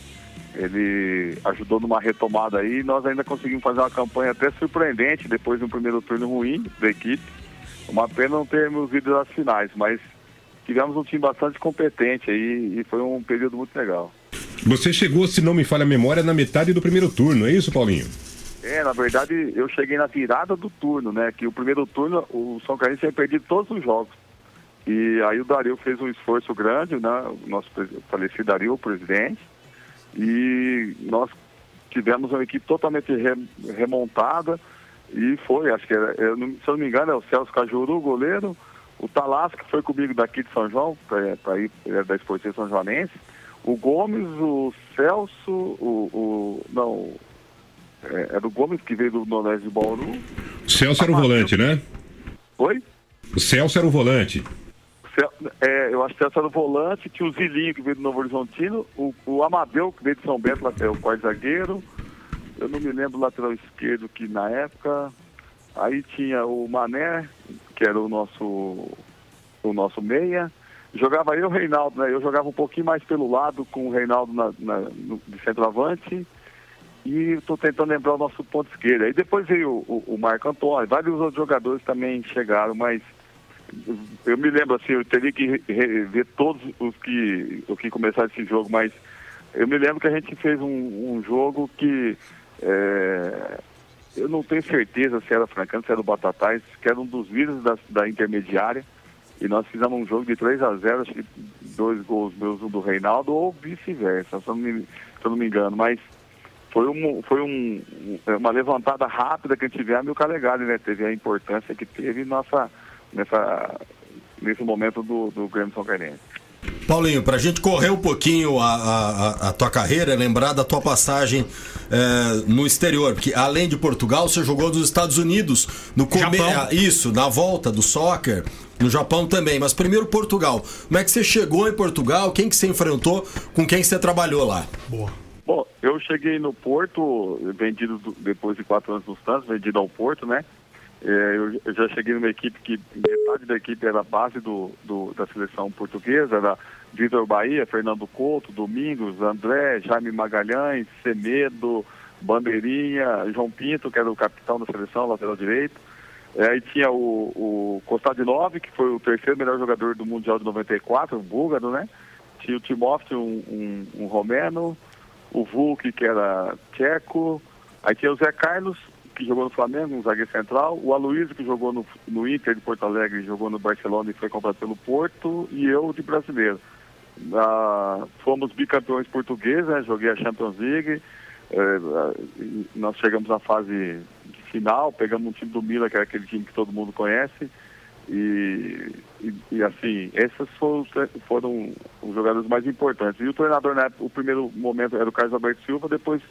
Ele ajudou numa retomada aí e nós ainda conseguimos fazer uma campanha até surpreendente depois de um primeiro turno ruim da equipe. Uma pena não termos ido às finais, mas tivemos um time bastante competente aí e foi um período muito legal. Você chegou, se não me falha a memória, na metade do primeiro turno, é isso, Paulinho? É, na verdade, eu cheguei na virada do turno, né? Que o primeiro turno, o São Carlos tinha perdido todos os jogos. E aí o Dario fez um esforço grande, né? O nosso falecido Dario, o presidente. E nós tivemos uma equipe totalmente re- remontada. E foi, acho que era, eu se eu não me engano, é o Celso Cajuru, o goleiro. O Talasco, que foi comigo daqui de São João, para ir é da Esportiva São Joanense. O Gomes, o Celso, o. o não. É, era o Gomes que veio do Nordeste de Bauru. Celso era o volante, né? Oi? O Celso era o volante. É, eu acho que essa era o volante, tinha o Zilinho que veio do Novo Horizontino, o, o Amadeu que veio de São Bento, é o quarto zagueiro, eu não me lembro o lateral esquerdo que na época, aí tinha o Mané, que era o nosso, o nosso meia, jogava eu e o Reinaldo, né? Eu jogava um pouquinho mais pelo lado com o Reinaldo na, na- no, de centroavante, e estou tentando lembrar o nosso ponto esquerdo. Aí depois veio o, o, o Marco Antônio, vários outros jogadores também chegaram, mas eu me lembro assim, eu teria que rever todos os que, os que começaram esse jogo, mas eu me lembro que a gente fez um, um jogo que é, eu não tenho certeza se era Francano, se era o Batatais, que era um dos líderes da, da intermediária. E nós fizemos um jogo de 3 a 0 acho que dois gols meus, um do Reinaldo, ou vice-versa, se, eu não me- se eu não me engano. Mas foi, um, foi um, uma levantada rápida que a gente tivemos e o Calegari, né? Teve a importância que teve nossa, nessa, nesse momento do, do Grêmio São Cardense. Paulinho, pra gente correr um pouquinho a, a, a- a tua carreira, lembrar da tua passagem eh, no exterior, porque além de Portugal, você jogou nos Estados Unidos, no come... Japão. ah, isso, na volta do soccer, no Japão também. Mas primeiro Portugal. Como é que você chegou em Portugal? Quem que você enfrentou? Com quem você trabalhou lá? Boa. Bom, eu cheguei no Porto, vendido do- depois de quatro anos no Santos, vendido ao Porto, né? É, eu, eu já cheguei numa equipe que metade da equipe era base do, do- da seleção portuguesa, era Vitor Bahia, Fernando Couto, Domingos, André, Jaime Magalhães, Semedo, Bandeirinha, João Pinto, que era o capitão da seleção, lateral direito. É, aí tinha o, o que foi o terceiro melhor jogador do Mundial de 94, o búlgaro, né? Tinha o Timóteo, um, um, um romeno, o Vulk, que era tcheco, aí tinha o Zé Carlos, que jogou no Flamengo, um zagueiro central, o Aloysio, que jogou no, no Inter de Porto Alegre, jogou no Barcelona e foi comprado pelo Porto, e eu de brasileiro. Ah, fomos bicampeões portugueses, né? joguei a Champions League, eh, nós chegamos na fase final, pegamos um time do Milan, que é aquele time que todo mundo conhece, e, e, e, assim, esses foram, foram os jogadores mais importantes. E o treinador, na época, o primeiro momento era o Carlos Alberto Silva, depois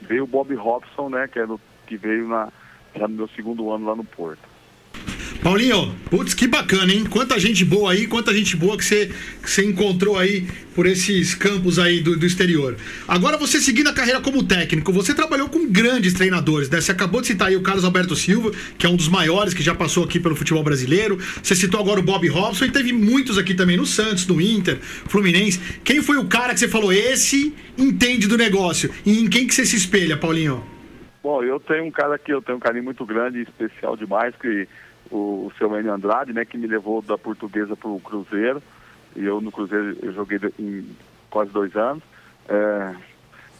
veio o Bob Robson, né, que, era o, que veio na, já no meu segundo ano lá no Porto. Paulinho, putz, que bacana, hein? Quanta gente boa aí, quanta gente boa que você, que você encontrou aí por esses campos aí do, do exterior. Agora você seguindo a carreira como técnico, você trabalhou com grandes treinadores, né? Você acabou de citar aí o Carlos Alberto Silva, que é um dos maiores que já passou aqui pelo futebol brasileiro. Você citou agora o Bob Robson e teve muitos aqui também no Santos, no Inter, Fluminense. Quem foi o cara que você falou, esse entende do negócio? E em quem que você se espelha, Paulinho? Bom, eu tenho um cara que eu tenho um carinho muito grande especial demais, que o, o seu Enio Andrade, né, que me levou da portuguesa para o Cruzeiro. E eu no Cruzeiro eu joguei em quase dois anos. É,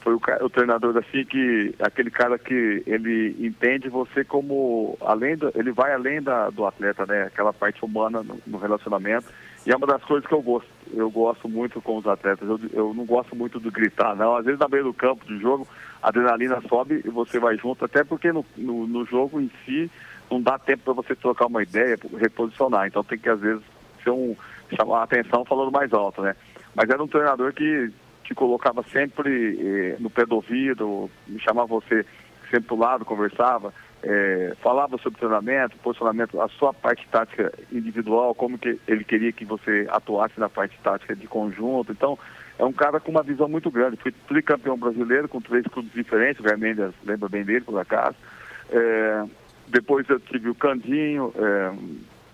foi o, o treinador assim que aquele cara que ele entende você como além do, ele vai além da, do atleta, né? Aquela parte humana no, no relacionamento. E é uma das coisas que eu gosto. Eu gosto muito com os atletas. Eu, eu não gosto muito de gritar, não. Às vezes na beira do campo de jogo, a adrenalina sobe e você vai junto, até porque no, no, no jogo em si não dá tempo para você trocar uma ideia, reposicionar. Então tem que às vezes ser um chamar a atenção falando mais alto, né? Mas era um treinador que te colocava sempre eh, no pé do ouvido, me chamava você sempre pro lado, conversava, eh, falava sobre treinamento, posicionamento, a sua parte tática individual, como que ele queria que você atuasse na parte tática de conjunto. Então, é um cara com uma visão muito grande. Fui tricampeão brasileiro com três clubes diferentes, o Garmendas lembra bem dele, por acaso. Eh, depois eu tive o Candinho, eh,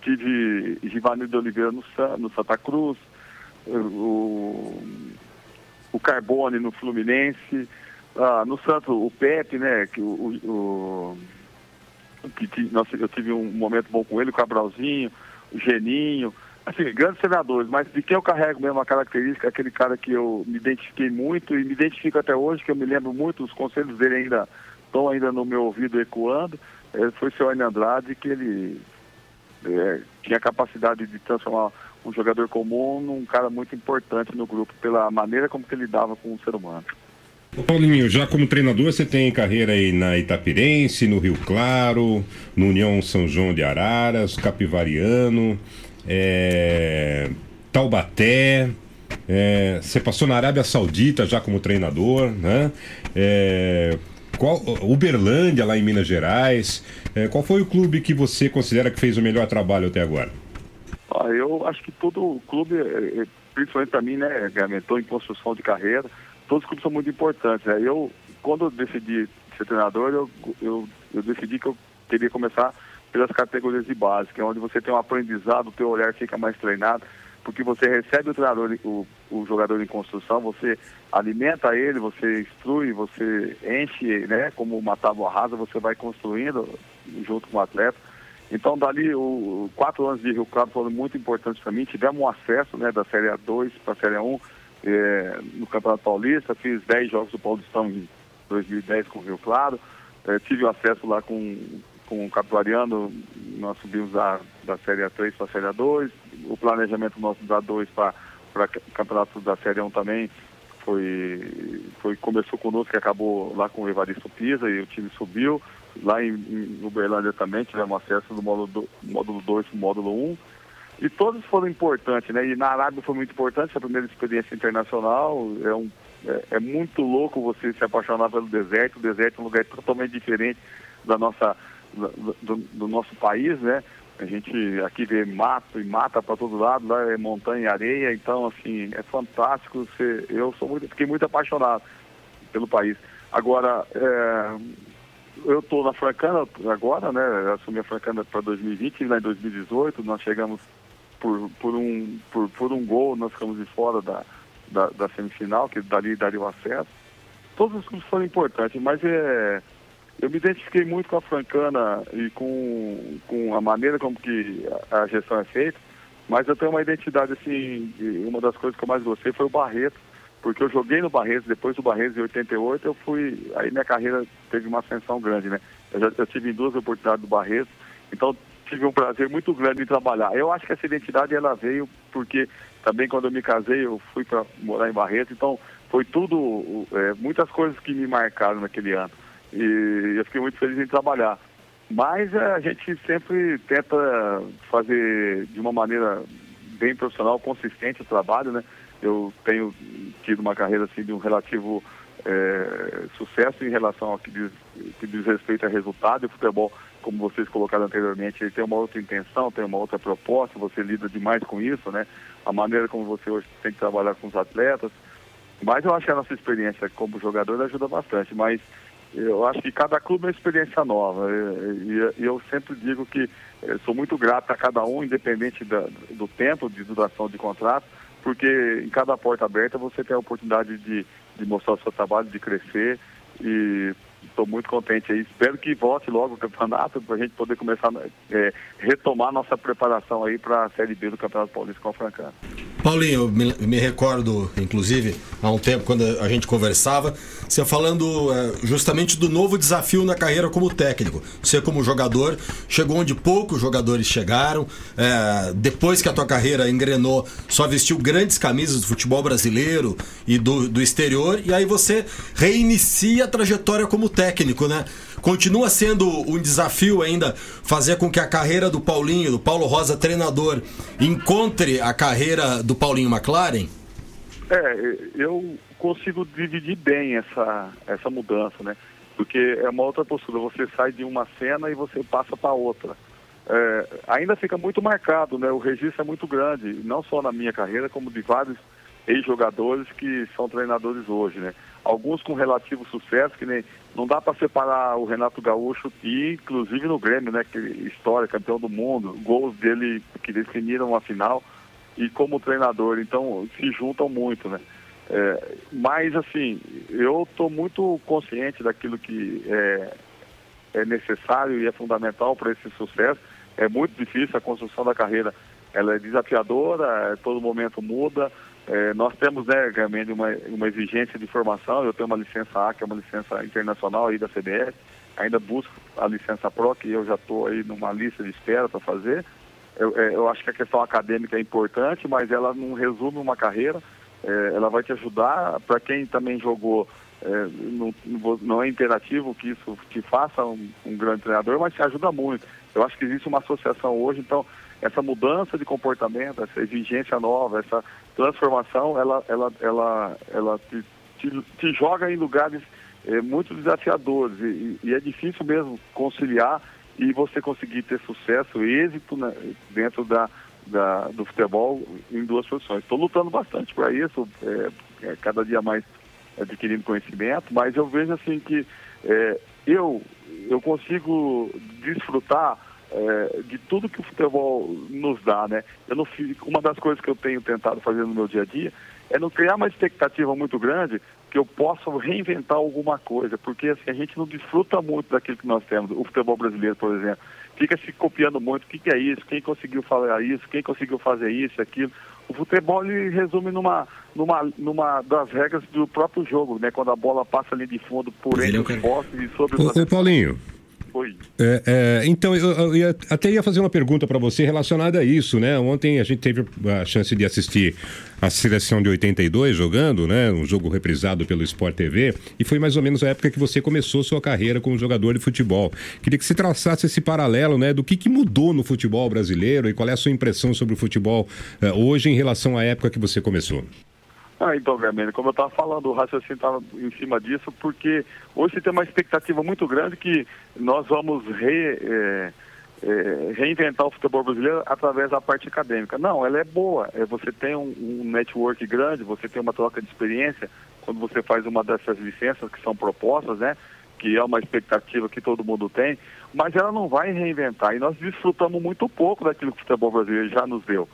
tive Givanildo Oliveira no, no Santa Cruz, o, o Carbone no Fluminense, ah, no Santos o Pepe, né? Que, o, o- que nossa, eu tive um momento bom com ele, o Cabralzinho, o Geninho, assim, grandes senadores, mas de quem eu carrego mesmo a característica, aquele cara que eu me identifiquei muito e me identifico até hoje, que eu me lembro muito, os conselhos dele ainda estão ainda no meu ouvido ecoando, eh, foi o seu Arne Andrade, que ele é, tinha a capacidade de transformar um jogador comum num cara muito importante no grupo, pela maneira como que ele lidava com o ser humano. Paulinho, já como treinador, você tem carreira aí na Itapirense, no Rio Claro, no União São João de Araras, Capivariano, é, Taubaté. é, você passou na Arábia Saudita já como treinador, né? É, qual, Uberlândia, lá em Minas Gerais. É, qual foi o clube que você considera que fez o melhor trabalho até agora? Ah, eu acho que todo clube, eh, eh, principalmente para mim, né, que estou em construção de carreira, todos os clubes são muito importantes. Né? Eu, quando eu decidi ser treinador, eu, eu, eu decidi que eu queria começar pelas categorias de base, que é onde você tem um aprendizado, o teu olhar fica mais treinado, porque você recebe o treinador, o, o jogador em construção, você alimenta ele, você instrui, você enche, né? Como uma tábua rasa, você vai construindo junto com o atleta. Então, dali, o, quatro anos de Rio Claro foram muito importantes para mim. Tivemos um acesso né, da Série A2 para a Série A1 eh, no Campeonato Paulista. Fiz 10 jogos do Paulistão em 2010 com o Rio Claro. Eh, tive acesso lá com, com o Capitoriano. Nós subimos da, da Série A3 para a Série A2. O planejamento nosso da 2 para o Campeonato da Série 1 também foi, foi começou conosco que acabou lá com o Evaristo Pisa e o time subiu. Lá em, em Uberlândia também tivemos acesso do módulo 2 módulo para o módulo 1. Um. E todos foram importantes, né? E na Arábia foi muito importante, essa primeira experiência internacional. É, um, é, é, muito louco você se apaixonar pelo deserto. O deserto é um lugar totalmente diferente da nossa, do, do nosso país, né? A gente aqui vê mato e mata para todo lado, lá é montanha e areia, então assim, é fantástico. Você, eu sou muito, fiquei muito apaixonado pelo país. Agora, é, eu estou na Francana agora, né? Assumi a Francana para 2020 e lá em 2018 nós chegamos por, por, um, por, por um gol, nós ficamos de fora da, da, da semifinal, que dali daria o acesso. Todos os clubes foram importantes, mas é, eu me identifiquei muito com a Francana e com, com a maneira como que a, a gestão é feita, mas eu tenho uma identidade assim, uma das coisas que eu mais gostei foi o Barreto porque eu joguei no Barreto, depois do Barreto em 88, eu fui, aí minha carreira teve uma ascensão grande, né? Eu já eu tive duas oportunidades do Barreto, então tive um prazer muito grande em trabalhar. Eu acho que essa identidade ela veio porque também quando eu me casei eu fui para morar em Barreto, então foi tudo, é, muitas coisas que me marcaram naquele ano. E eu fiquei muito feliz em trabalhar. Mas é, a gente sempre tenta fazer de uma maneira bem profissional, consistente o trabalho, né? eu tenho tido uma carreira assim, de um relativo é, sucesso em relação ao que diz, que diz respeito a resultado. E futebol, como vocês colocaram anteriormente, ele tem uma outra intenção, tem uma outra proposta, você lida demais com isso, né? A maneira como você hoje tem que trabalhar com os atletas. Mas eu acho que a nossa experiência como jogador ajuda bastante. Mas eu acho que cada clube é uma experiência nova. E, eu sempre digo que sou muito grato a cada um, independente do tempo de duração de contrato porque em cada porta aberta você tem a oportunidade de, de mostrar o seu trabalho, de crescer e estou muito contente aí. Espero que volte logo o campeonato para a gente poder começar a é, retomar nossa preparação aí para a Série B do Campeonato Paulista com a Francana. Paulinho, eu me, me, recordo, inclusive, há um tempo, quando a gente conversava, você falando é, justamente do novo desafio na carreira como técnico. Você, como jogador, chegou onde poucos jogadores chegaram. É, depois que a tua carreira engrenou, só vestiu grandes camisas do futebol brasileiro e do, do exterior, e aí você reinicia a trajetória como técnico, né? Continua sendo um desafio ainda fazer com que a carreira do Paulinho, do Paulo Rosa treinador, encontre a carreira do Paulinho McLaren? É, eu consigo dividir bem essa, essa mudança, né? Porque é uma outra postura, você sai de uma cena e você passa para outra. É, ainda fica muito marcado, né? O registro é muito grande, não só na minha carreira, como de vários ex-jogadores que são treinadores hoje, né? Alguns com relativo sucesso, que nem não dá para separar o Renato Gaúcho e inclusive no Grêmio, né? Que história, campeão do mundo, gols dele que definiram a final e como treinador, então se juntam muito, né? É, mas assim, eu estou muito consciente daquilo que é, é necessário e é fundamental para esse sucesso. É muito difícil a construção da carreira, ela é desafiadora, todo momento muda. É, nós temos, né, realmente uma, uma exigência de formação. Eu tenho uma licença A, que é uma licença internacional aí da CBS. Ainda busco a licença PRO, que eu já estou aí numa lista de espera para fazer. Eu, é, eu, acho que a questão acadêmica é importante, mas ela não resume uma carreira. É, ela vai te ajudar. Para quem também jogou, é, não, não, é imperativo que isso te faça um, um grande treinador, mas te ajuda muito. Eu acho que existe uma associação hoje, então essa mudança de comportamento, essa exigência nova, essa transformação, ela, ela, ela, ela te, te, te joga em lugares é, muito desafiadores e, e, é difícil mesmo conciliar e você conseguir ter sucesso, êxito né, dentro da, da, do futebol em duas posições. Estou lutando bastante para isso, é, é, cada dia mais adquirindo conhecimento, mas eu vejo assim que é, eu, eu consigo desfrutar é, de tudo que o futebol nos dá, né? Eu não fiz, uma das coisas que eu tenho tentado fazer no meu dia a dia é não criar uma expectativa muito grande que eu possa reinventar alguma coisa, porque assim, a gente não desfruta muito daquilo que nós temos. O futebol brasileiro, por exemplo, fica se copiando muito. O que, que é isso? Quem conseguiu falar isso? Quem conseguiu fazer isso, aquilo? O futebol ele resume numa, numa, numa das regras do próprio jogo, né? Quando a bola passa ali de fundo por entre os postes e sobre os Ô, ô É, é, então, eu, eu ia- até ia fazer uma pergunta para você relacionada a isso, né? Ontem a gente teve a chance de assistir a seleção de 82 jogando, né? Um jogo reprisado pelo Sport TV, e foi mais ou menos a época que você começou sua carreira como jogador de futebol. Queria que você traçasse esse paralelo, né? Do que, que mudou no futebol brasileiro e qual é a sua impressão sobre o futebol eh, hoje em relação à época que você começou. Ah, então, Garmênio, como eu estava falando, o raciocínio estava em cima disso, porque hoje tem uma expectativa muito grande que nós vamos re, é, é, reinventar o futebol brasileiro através da parte acadêmica. Não, ela é boa. É, você tem um, um network grande, você tem uma troca de experiência quando você faz uma dessas licenças que são propostas, né? Que é uma expectativa que todo mundo tem, mas ela não vai reinventar. E nós desfrutamos muito pouco daquilo que o futebol brasileiro já nos deu.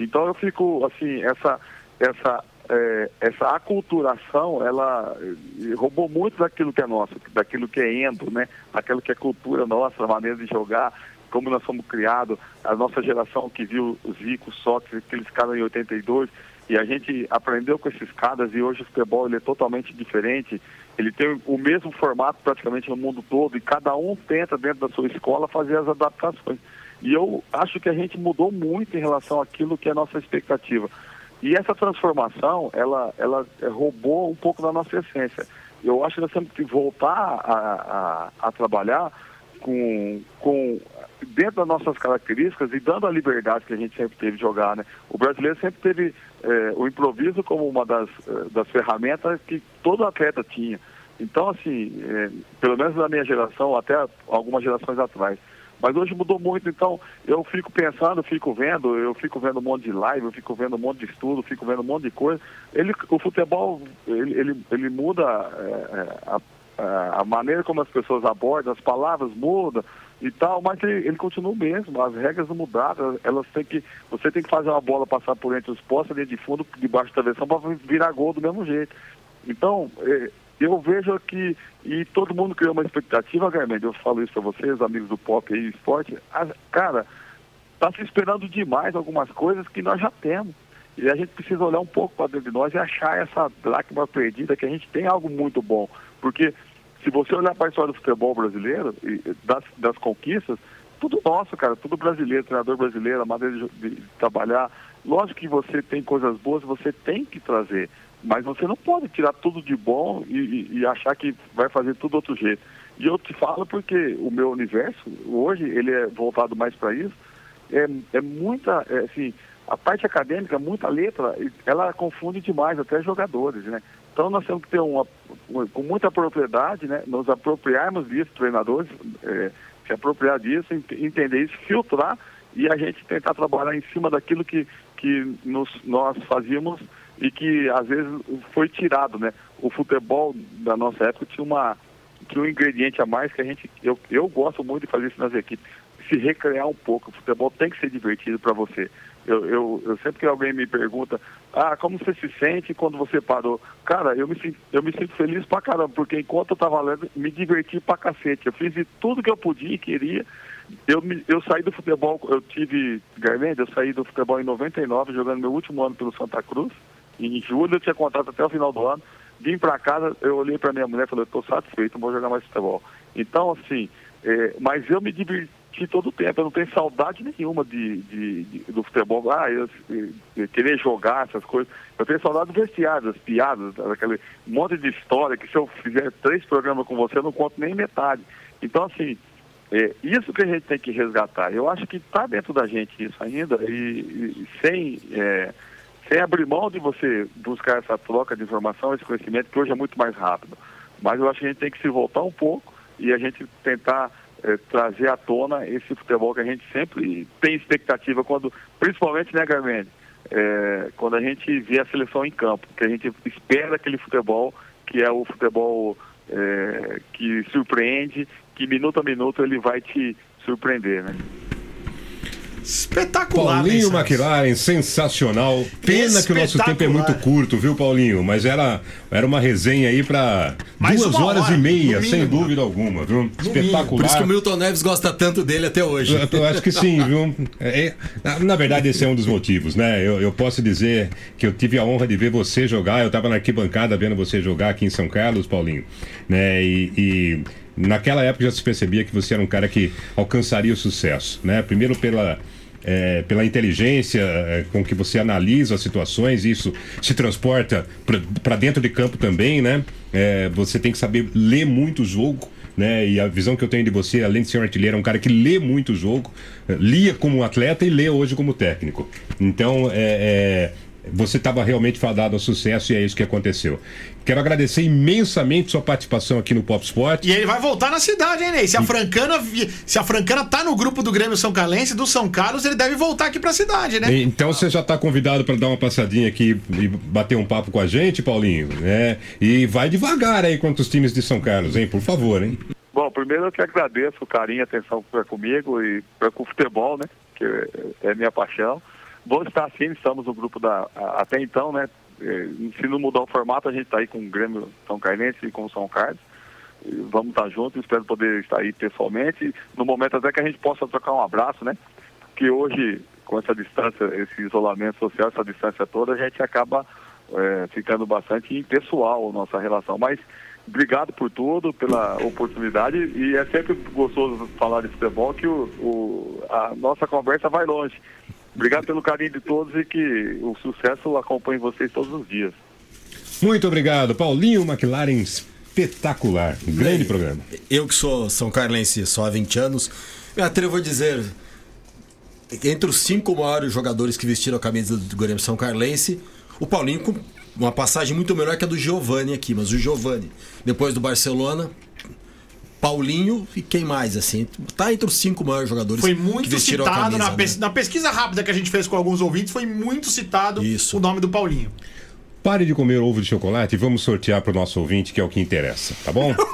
Então eu fico, assim, essa, essa, é, essa aculturação, ela eh, roubou muito daquilo que é nosso, daquilo que é endo, né? Daquilo que é cultura nossa, a maneira de jogar, como nós fomos criados, a nossa geração que viu Zico, Sócrates, aqueles caras em 82, e a gente aprendeu com esses caras e hoje o futebol ele é totalmente diferente. Ele tem o mesmo formato praticamente no mundo todo e cada um tenta dentro da sua escola fazer as adaptações. E eu acho que a gente mudou muito em relação àquilo que é a nossa expectativa. E essa transformação, ela, ela eh, roubou um pouco da nossa essência. Eu acho que nós temos que voltar a, a, a trabalhar com, com dentro das nossas características e dando a liberdade que a gente sempre teve de jogar, né? O brasileiro sempre teve eh, o improviso como uma das, eh, das ferramentas que todo atleta tinha. Então, assim, pelo menos na minha geração, até algumas gerações atrás. Mas hoje mudou muito, então eu fico pensando, fico vendo, eu fico vendo um monte de live, eu fico vendo um monte de estudo, fico vendo um monte de coisa. Ele, o futebol, ele, ele, ele muda eh, a, a, a maneira como as pessoas abordam, as palavras mudam e tal, mas ele, ele continua o mesmo, as regras não mudaram, elas têm que, você tem que fazer uma bola passar por entre os postos, ali de fundo, debaixo da travessão, para virar gol do mesmo jeito. Então, eh, eu vejo aqui, e todo mundo criou uma expectativa, Garmente, eu falo isso para vocês, amigos do pop aí, esporte, a- cara, está se esperando demais algumas coisas que nós já temos. E a gente precisa olhar um pouco para dentro de nós e achar essa dracma perdida, que a gente tem algo muito bom. Porque se você olhar para a história do futebol brasileiro, e das, das conquistas, tudo nosso, cara, tudo brasileiro, treinador brasileiro, a maneira de, de trabalhar. Lógico que você tem coisas boas, você tem que trazer, mas você não pode tirar tudo de bom e, e- e achar que vai fazer tudo outro jeito. E eu te falo porque o meu universo, hoje, ele é voltado mais para isso, é, é muita, é, assim, a parte acadêmica, muita letra, ela confunde demais até jogadores, né? Então nós temos que ter uma, com muita propriedade, né? Nos apropriarmos disso, treinadores, é, se apropriar disso, ent- entender isso, filtrar e a gente tentar trabalhar em cima daquilo que, que nos, nós fazíamos e que às vezes foi tirado, né? O futebol da nossa época tinha uma tinha um ingrediente a mais que a gente eu, eu gosto muito de fazer isso nas equipes, se recrear um pouco. O futebol tem que ser divertido para você. Eu, eu, eu sempre que alguém me pergunta, ah, como você se sente quando você parou? Cara, eu me, eu me sinto feliz pra caramba, porque enquanto eu tava lendo, me diverti pra cacete. Eu fiz de tudo que eu podia e queria. Eu, eu saí do futebol, eu tive, Garland, eu saí do futebol em 99, jogando meu último ano pelo Santa Cruz. Em julho eu tinha contrato até o final do ano. Vim pra casa, eu olhei pra minha mulher e falei, eu tô satisfeito, não vou jogar mais futebol. Então, assim, é, mas eu me diverti todo o tempo, eu não tenho saudade nenhuma de, de- de- do futebol. Ah, eu, eu querer jogar essas coisas. Eu tenho saudade do vestiário, das piadas, daquele monte de história que se eu fizer três programas com você, eu não conto nem metade. Então, assim, é, isso que a gente tem que resgatar. Eu acho que está dentro da gente isso ainda e, e sem, é, sem abrir mão de você buscar essa troca de informação, esse conhecimento, que hoje é muito mais rápido. Mas eu acho que a gente tem que se voltar um pouco e a gente tentar é, trazer à tona esse futebol que a gente sempre tem expectativa, quando, principalmente, né, Garmente, é, quando a gente vê a seleção em campo, que a gente espera aquele futebol que é o futebol é, que surpreende, que minuto a minuto ele vai te surpreender, né? Espetacular, Paulinho né, Santos? McLaren, sensacional. Pena que o nosso tempo é muito curto, viu, Paulinho? Mas era, era uma resenha aí pra Mais duas horas hora, e meia, no sem mínimo. dúvida alguma, viu? Espetacular. Por isso que o Milton Neves gosta tanto dele até hoje. Eu, eu acho que sim, viu? É, é, na, na verdade, esse é um dos motivos, né? Eu, eu posso dizer que eu tive a honra de ver você jogar. Eu estava na arquibancada vendo você jogar aqui em São Carlos, Paulinho. Né? E, e naquela época já se percebia que você era um cara que alcançaria o sucesso, né? Primeiro pela. É, pela inteligência é, com que você analisa as situações, isso se transporta para dentro de campo também, né? É, você tem que saber ler muito o jogo, né? E a visão que eu tenho de você, além de ser um artilheiro, é um cara que lê muito o jogo, eh, lia como atleta e lê hoje como técnico. Então, é, é, você estava realmente fadado ao sucesso e é isso que aconteceu. Quero agradecer imensamente sua participação aqui no Pop Sport. E ele vai voltar na cidade, hein, Ney? Se a Francana, se a Francana tá no grupo do Grêmio São Carlense, do São Carlos, ele deve voltar aqui pra cidade, né? Então você já está convidado para dar uma passadinha aqui e bater um papo com a gente, Paulinho, né? E vai devagar aí contra os times de São Carlos, hein? Por favor, hein? Bom, primeiro eu que agradeço o carinho e a atenção que foi comigo e com o futebol, né? Que é minha paixão. Vou estar sim, estamos no grupo da. Até então, né? eh, Se não mudar o formato, a gente está aí com o Grêmio São Carlense e com o São Carlos. Vamos estar juntos, espero poder estar aí pessoalmente. No momento até que a gente possa trocar um abraço, né? Que hoje, com essa distância, esse isolamento social, essa distância toda, a gente acaba eh, ficando bastante impessoal a nossa relação. Mas obrigado por tudo, pela oportunidade e é sempre gostoso falar de futebol que o, o- a nossa conversa vai longe. Obrigado pelo carinho de todos e que o sucesso acompanhe vocês todos os dias. Muito obrigado, Paulinho McLaren, espetacular. Um grande programa. Eu que sou São Carlense só há 20 anos, me atrevo a dizer, entre os cinco maiores jogadores que vestiram a camisa do Grêmio São Carlense, o Paulinho com uma passagem muito melhor que a do Giovani aqui, mas o Giovani, depois do Barcelona, Paulinho e quem mais, assim, tá entre os cinco maiores jogadores Foi que muito a citado camisa. na, né? pes- na pesquisa rápida que a gente fez com alguns ouvintes, foi muito citado o nome do Paulinho. Pare de comer ovo de chocolate e vamos sortear para o nosso ouvinte, que é o que interessa, tá bom?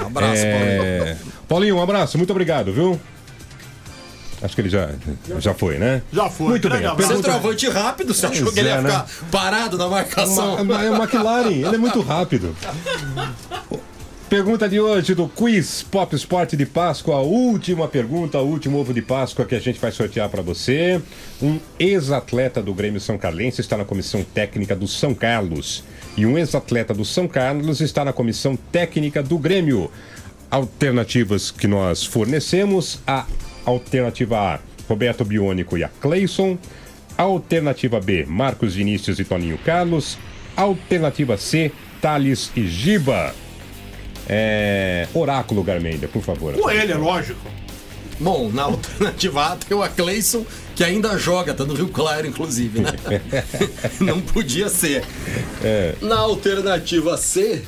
Um abraço, É, Paulinho, um abraço, muito obrigado, viu? Acho que ele já, já foi, né? Já foi. Muito bem. pergunta- Centroavante rápido, você achou que ele ia é, né? ficar parado na marcação? Ma- É o McLaren, ele é muito rápido. Pergunta de hoje do Quiz Pop Sport de Páscoa. A última pergunta, o último ovo de Páscoa que a gente vai sortear para você. Um ex-atleta do Grêmio São Carlense está na comissão técnica do São Carlos. E um ex-atleta do São Carlos está na comissão técnica do Grêmio. Alternativas que nós fornecemos: a alternativa A, Roberto Biônico e a Cleison. Alternativa B, Marcos Vinícius e Toninho Carlos. Alternativa C, Thales e Giba. É... Oráculo Garmendia, por favor. Com ele, é lógico. Bom, na alternativa A tem o Acleison, que ainda joga, tá no Rio Claro, inclusive, né? Não podia ser. É. Na alternativa C,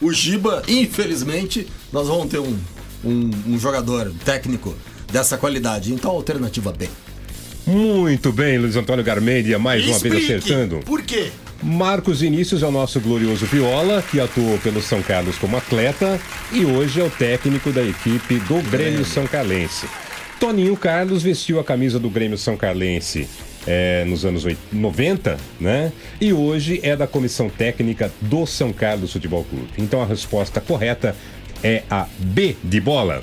o Giba, infelizmente, nós vamos ter um, um, um jogador técnico dessa qualidade. Então, alternativa B. Muito bem, Luiz Antônio Garmendia, mais uma vez Explique. acertando. Por quê? Marcos Vinícius é o nosso glorioso Viola, que atuou pelo São Carlos como atleta e hoje é o técnico da equipe do Grêmio São Carlense. Toninho Carlos vestiu a camisa do Grêmio São Carlense é, nos anos 80 90, né? E hoje é da comissão técnica do São Carlos Futebol Clube. Então a resposta correta é a B de bola.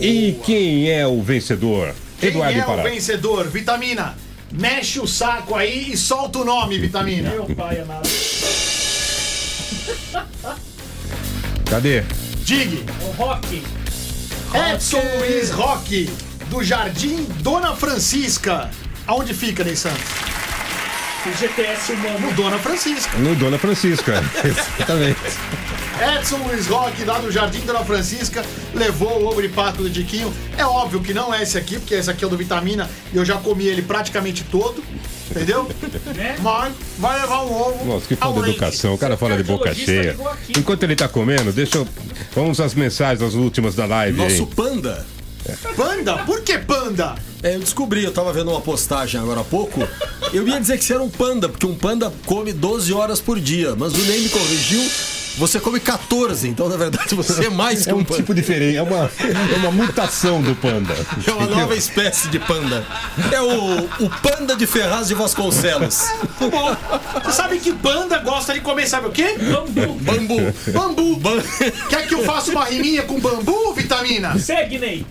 E quem é o vencedor? Quem Eduardo é o Pará. vencedor? Vitamina, mexe o saco aí e solta o nome, Vitamina. Meu pai amado. Cadê? Digue. O Rock. Edson Luiz Roque, do Jardim Dona Francisca. Aonde fica, Ney Santos? O GTS humano. No Dona Francisca. No Dona Francisca. Exatamente. Edson Luiz Roque, lá do Jardim Dona Francisca, levou o ovo de pato do Diquinho. É óbvio que não é esse aqui, porque esse aqui é o do Vitamina e eu já comi ele praticamente todo. Entendeu? Mas vai levar um ovo. Nossa, que falta de educação. O cara fala de boca cheia. Enquanto ele tá comendo, deixa eu. Vamos às mensagens, as últimas da live. Nosso hein? panda. Panda? Por que panda? É, eu descobri, eu tava vendo uma postagem agora há pouco. Eu ia dizer que você era um panda, porque um panda come 12 horas por dia, mas o Ney me corrigiu você come 14, então na verdade você é mais que É um, um panda. tipo diferente, é uma, é uma mutação do panda. É uma nova espécie de panda. É o, o panda de Ferraz de Vasconcelos. Bom. Você sabe que panda gosta de comer, sabe o quê? Bambu. Bambu. Bambu. Ban- Quer que eu faça uma riminha com bambu, vitamina? Segue, Ney.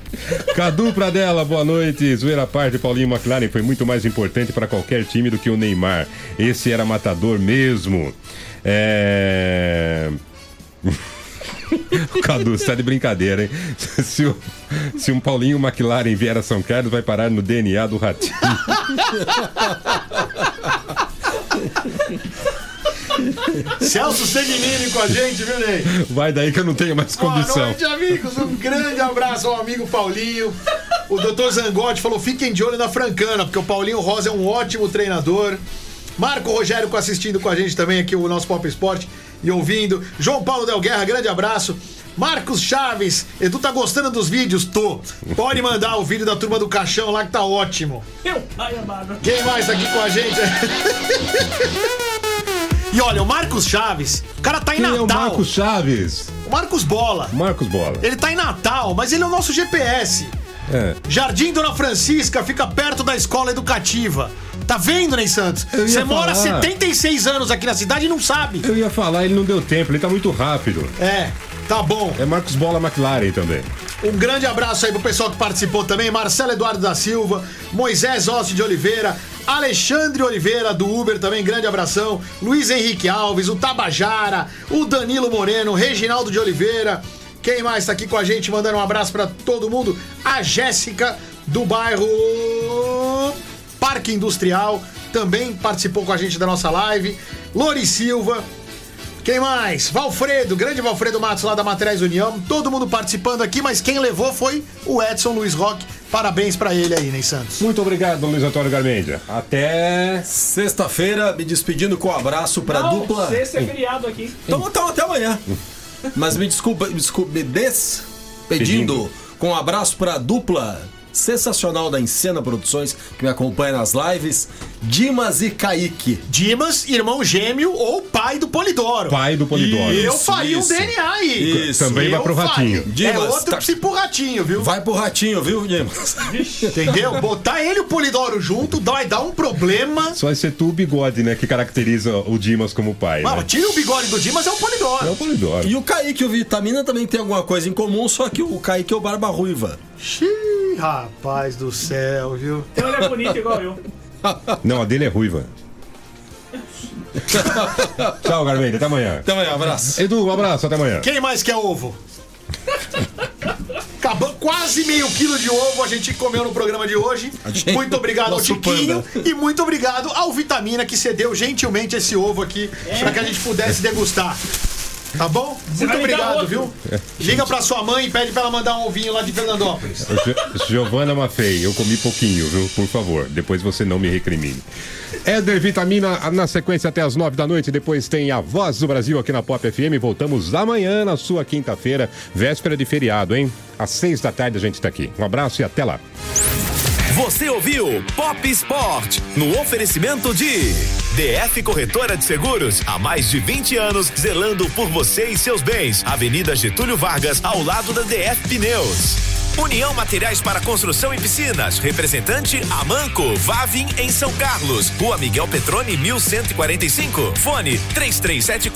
Cadu Pradella, boa noite. Zoeira à parte, Paulinho McLaren foi muito mais importante para qualquer time do que o Neymar. Esse era matador mesmo. É. Cadu, você tá de brincadeira, hein? Se, o- se um Paulinho McLaren vier a São Carlos, vai parar no DNA do Ratinho. Celso Segnini com a gente, viu, Ney? Vai daí que eu não tenho mais Boa condição. noite, amigos. Um grande abraço ao amigo Paulinho. O doutor Zangotti falou: fiquem de olho na Francana, porque o Paulinho Rosa é um ótimo treinador. Marco Rogério assistindo com a gente também aqui, o nosso Pop Esporte e ouvindo. João Paulo Del Guerra, grande abraço. Marcos Chaves, Edu tá gostando dos vídeos? Tô. Pode mandar o vídeo da turma do caixão lá que tá ótimo. Meu pai amado. Quem mais tá aqui com a gente? e olha, o Marcos Chaves, o cara tá em Quem é Natal. o Marcos Chaves? O Marcos Bola. Marcos Bola. Ele tá em Natal, mas ele é o nosso GPS. É. Jardim Dona Francisca fica perto da escola educativa. Tá vendo, Ney Santos? Você mora falar. 76 anos aqui na cidade e não sabe. Eu ia falar, ele não deu tempo, ele tá muito rápido. É, tá bom. É Marcos Bola McLaren também. Um grande abraço aí pro pessoal que participou também. Marcelo Eduardo da Silva, Moisés Ossi de Oliveira, Alexandre Oliveira do Uber também, grande abração. Luiz Henrique Alves, o Tabajara, o Danilo Moreno, Reginaldo de Oliveira. Quem mais tá aqui com a gente mandando um abraço pra todo mundo? A Jéssica do bairro Parque Industrial também participou com a gente da nossa live. Lori Silva, quem mais? Valfredo, grande Valfredo Matos lá da Materiais União. Todo mundo participando aqui, mas quem levou foi o Edson Luiz Roque. Parabéns pra ele aí, Ney Santos. Muito obrigado, Luiz Antônio Garmendia. Até. Sexta-feira, me despedindo com um abraço pra Não, dupla. sexta é feriado aqui. Então, então até amanhã. Mas me desculpa, me desculpa, me despedindo Pedindo. com um abraço pra dupla sensacional da Encena Produções, que me acompanha nas lives, Dimas e Kaique. Dimas, irmão gêmeo ou pai do Polidoro. Pai do Polidoro. Eu Isso, faria isso. um DNA aí. Isso. Também vai Eu pro faria. Ratinho. é Dimas, outro tá- psi pro ratinho, viu? Vai pro ratinho, viu, Dimas? Entendeu? Botar ele e o Polidoro junto vai dar um problema. Só vai ser tu o bigode, né? Que caracteriza o Dimas como pai. Mano, Né? tira o bigode do Dimas, é o Polidoro. É o Polidoro. E o Kaique e o Vitamina também tem alguma coisa em comum, só que o Kaique é o Barba Ruiva. Xiii, rapaz do céu, viu? Então ele é bonito igual eu. Não, a dele é ruiva. Tchau, Garmendia. Até amanhã. Até amanhã, abraço. Edu, um abraço. Até amanhã. Quem mais quer ovo? Acabou quase meio quilo de ovo a gente comeu no programa de hoje. gente- Muito obrigado ao Tiquinho panda. e muito obrigado ao Vitamina que cedeu gentilmente esse ovo aqui pra que a gente pudesse degustar. Tá bom? Muito me dar obrigado, viu? Liga pra sua mãe e pede pra ela mandar um ovinho lá de Fernandópolis. Giovana Mafei, eu comi pouquinho, viu? Por favor, depois você não me recrimine. Éder Vitamina na sequência até as nove da noite. Depois tem a Voz do Brasil aqui na Pop FM. Voltamos amanhã, na sua quinta-feira, véspera de feriado, hein? Às seis da tarde a gente tá aqui. Um abraço e até lá. Você ouviu Pop Sport no oferecimento de DF Corretora de Seguros há mais de 20 anos zelando por você e seus bens. Avenida Getúlio Vargas ao lado da DF Pneus. União Materiais para Construção e Piscinas. Representante Amanco Vavin em São Carlos. Rua Miguel Petrone 1145. Fone 3374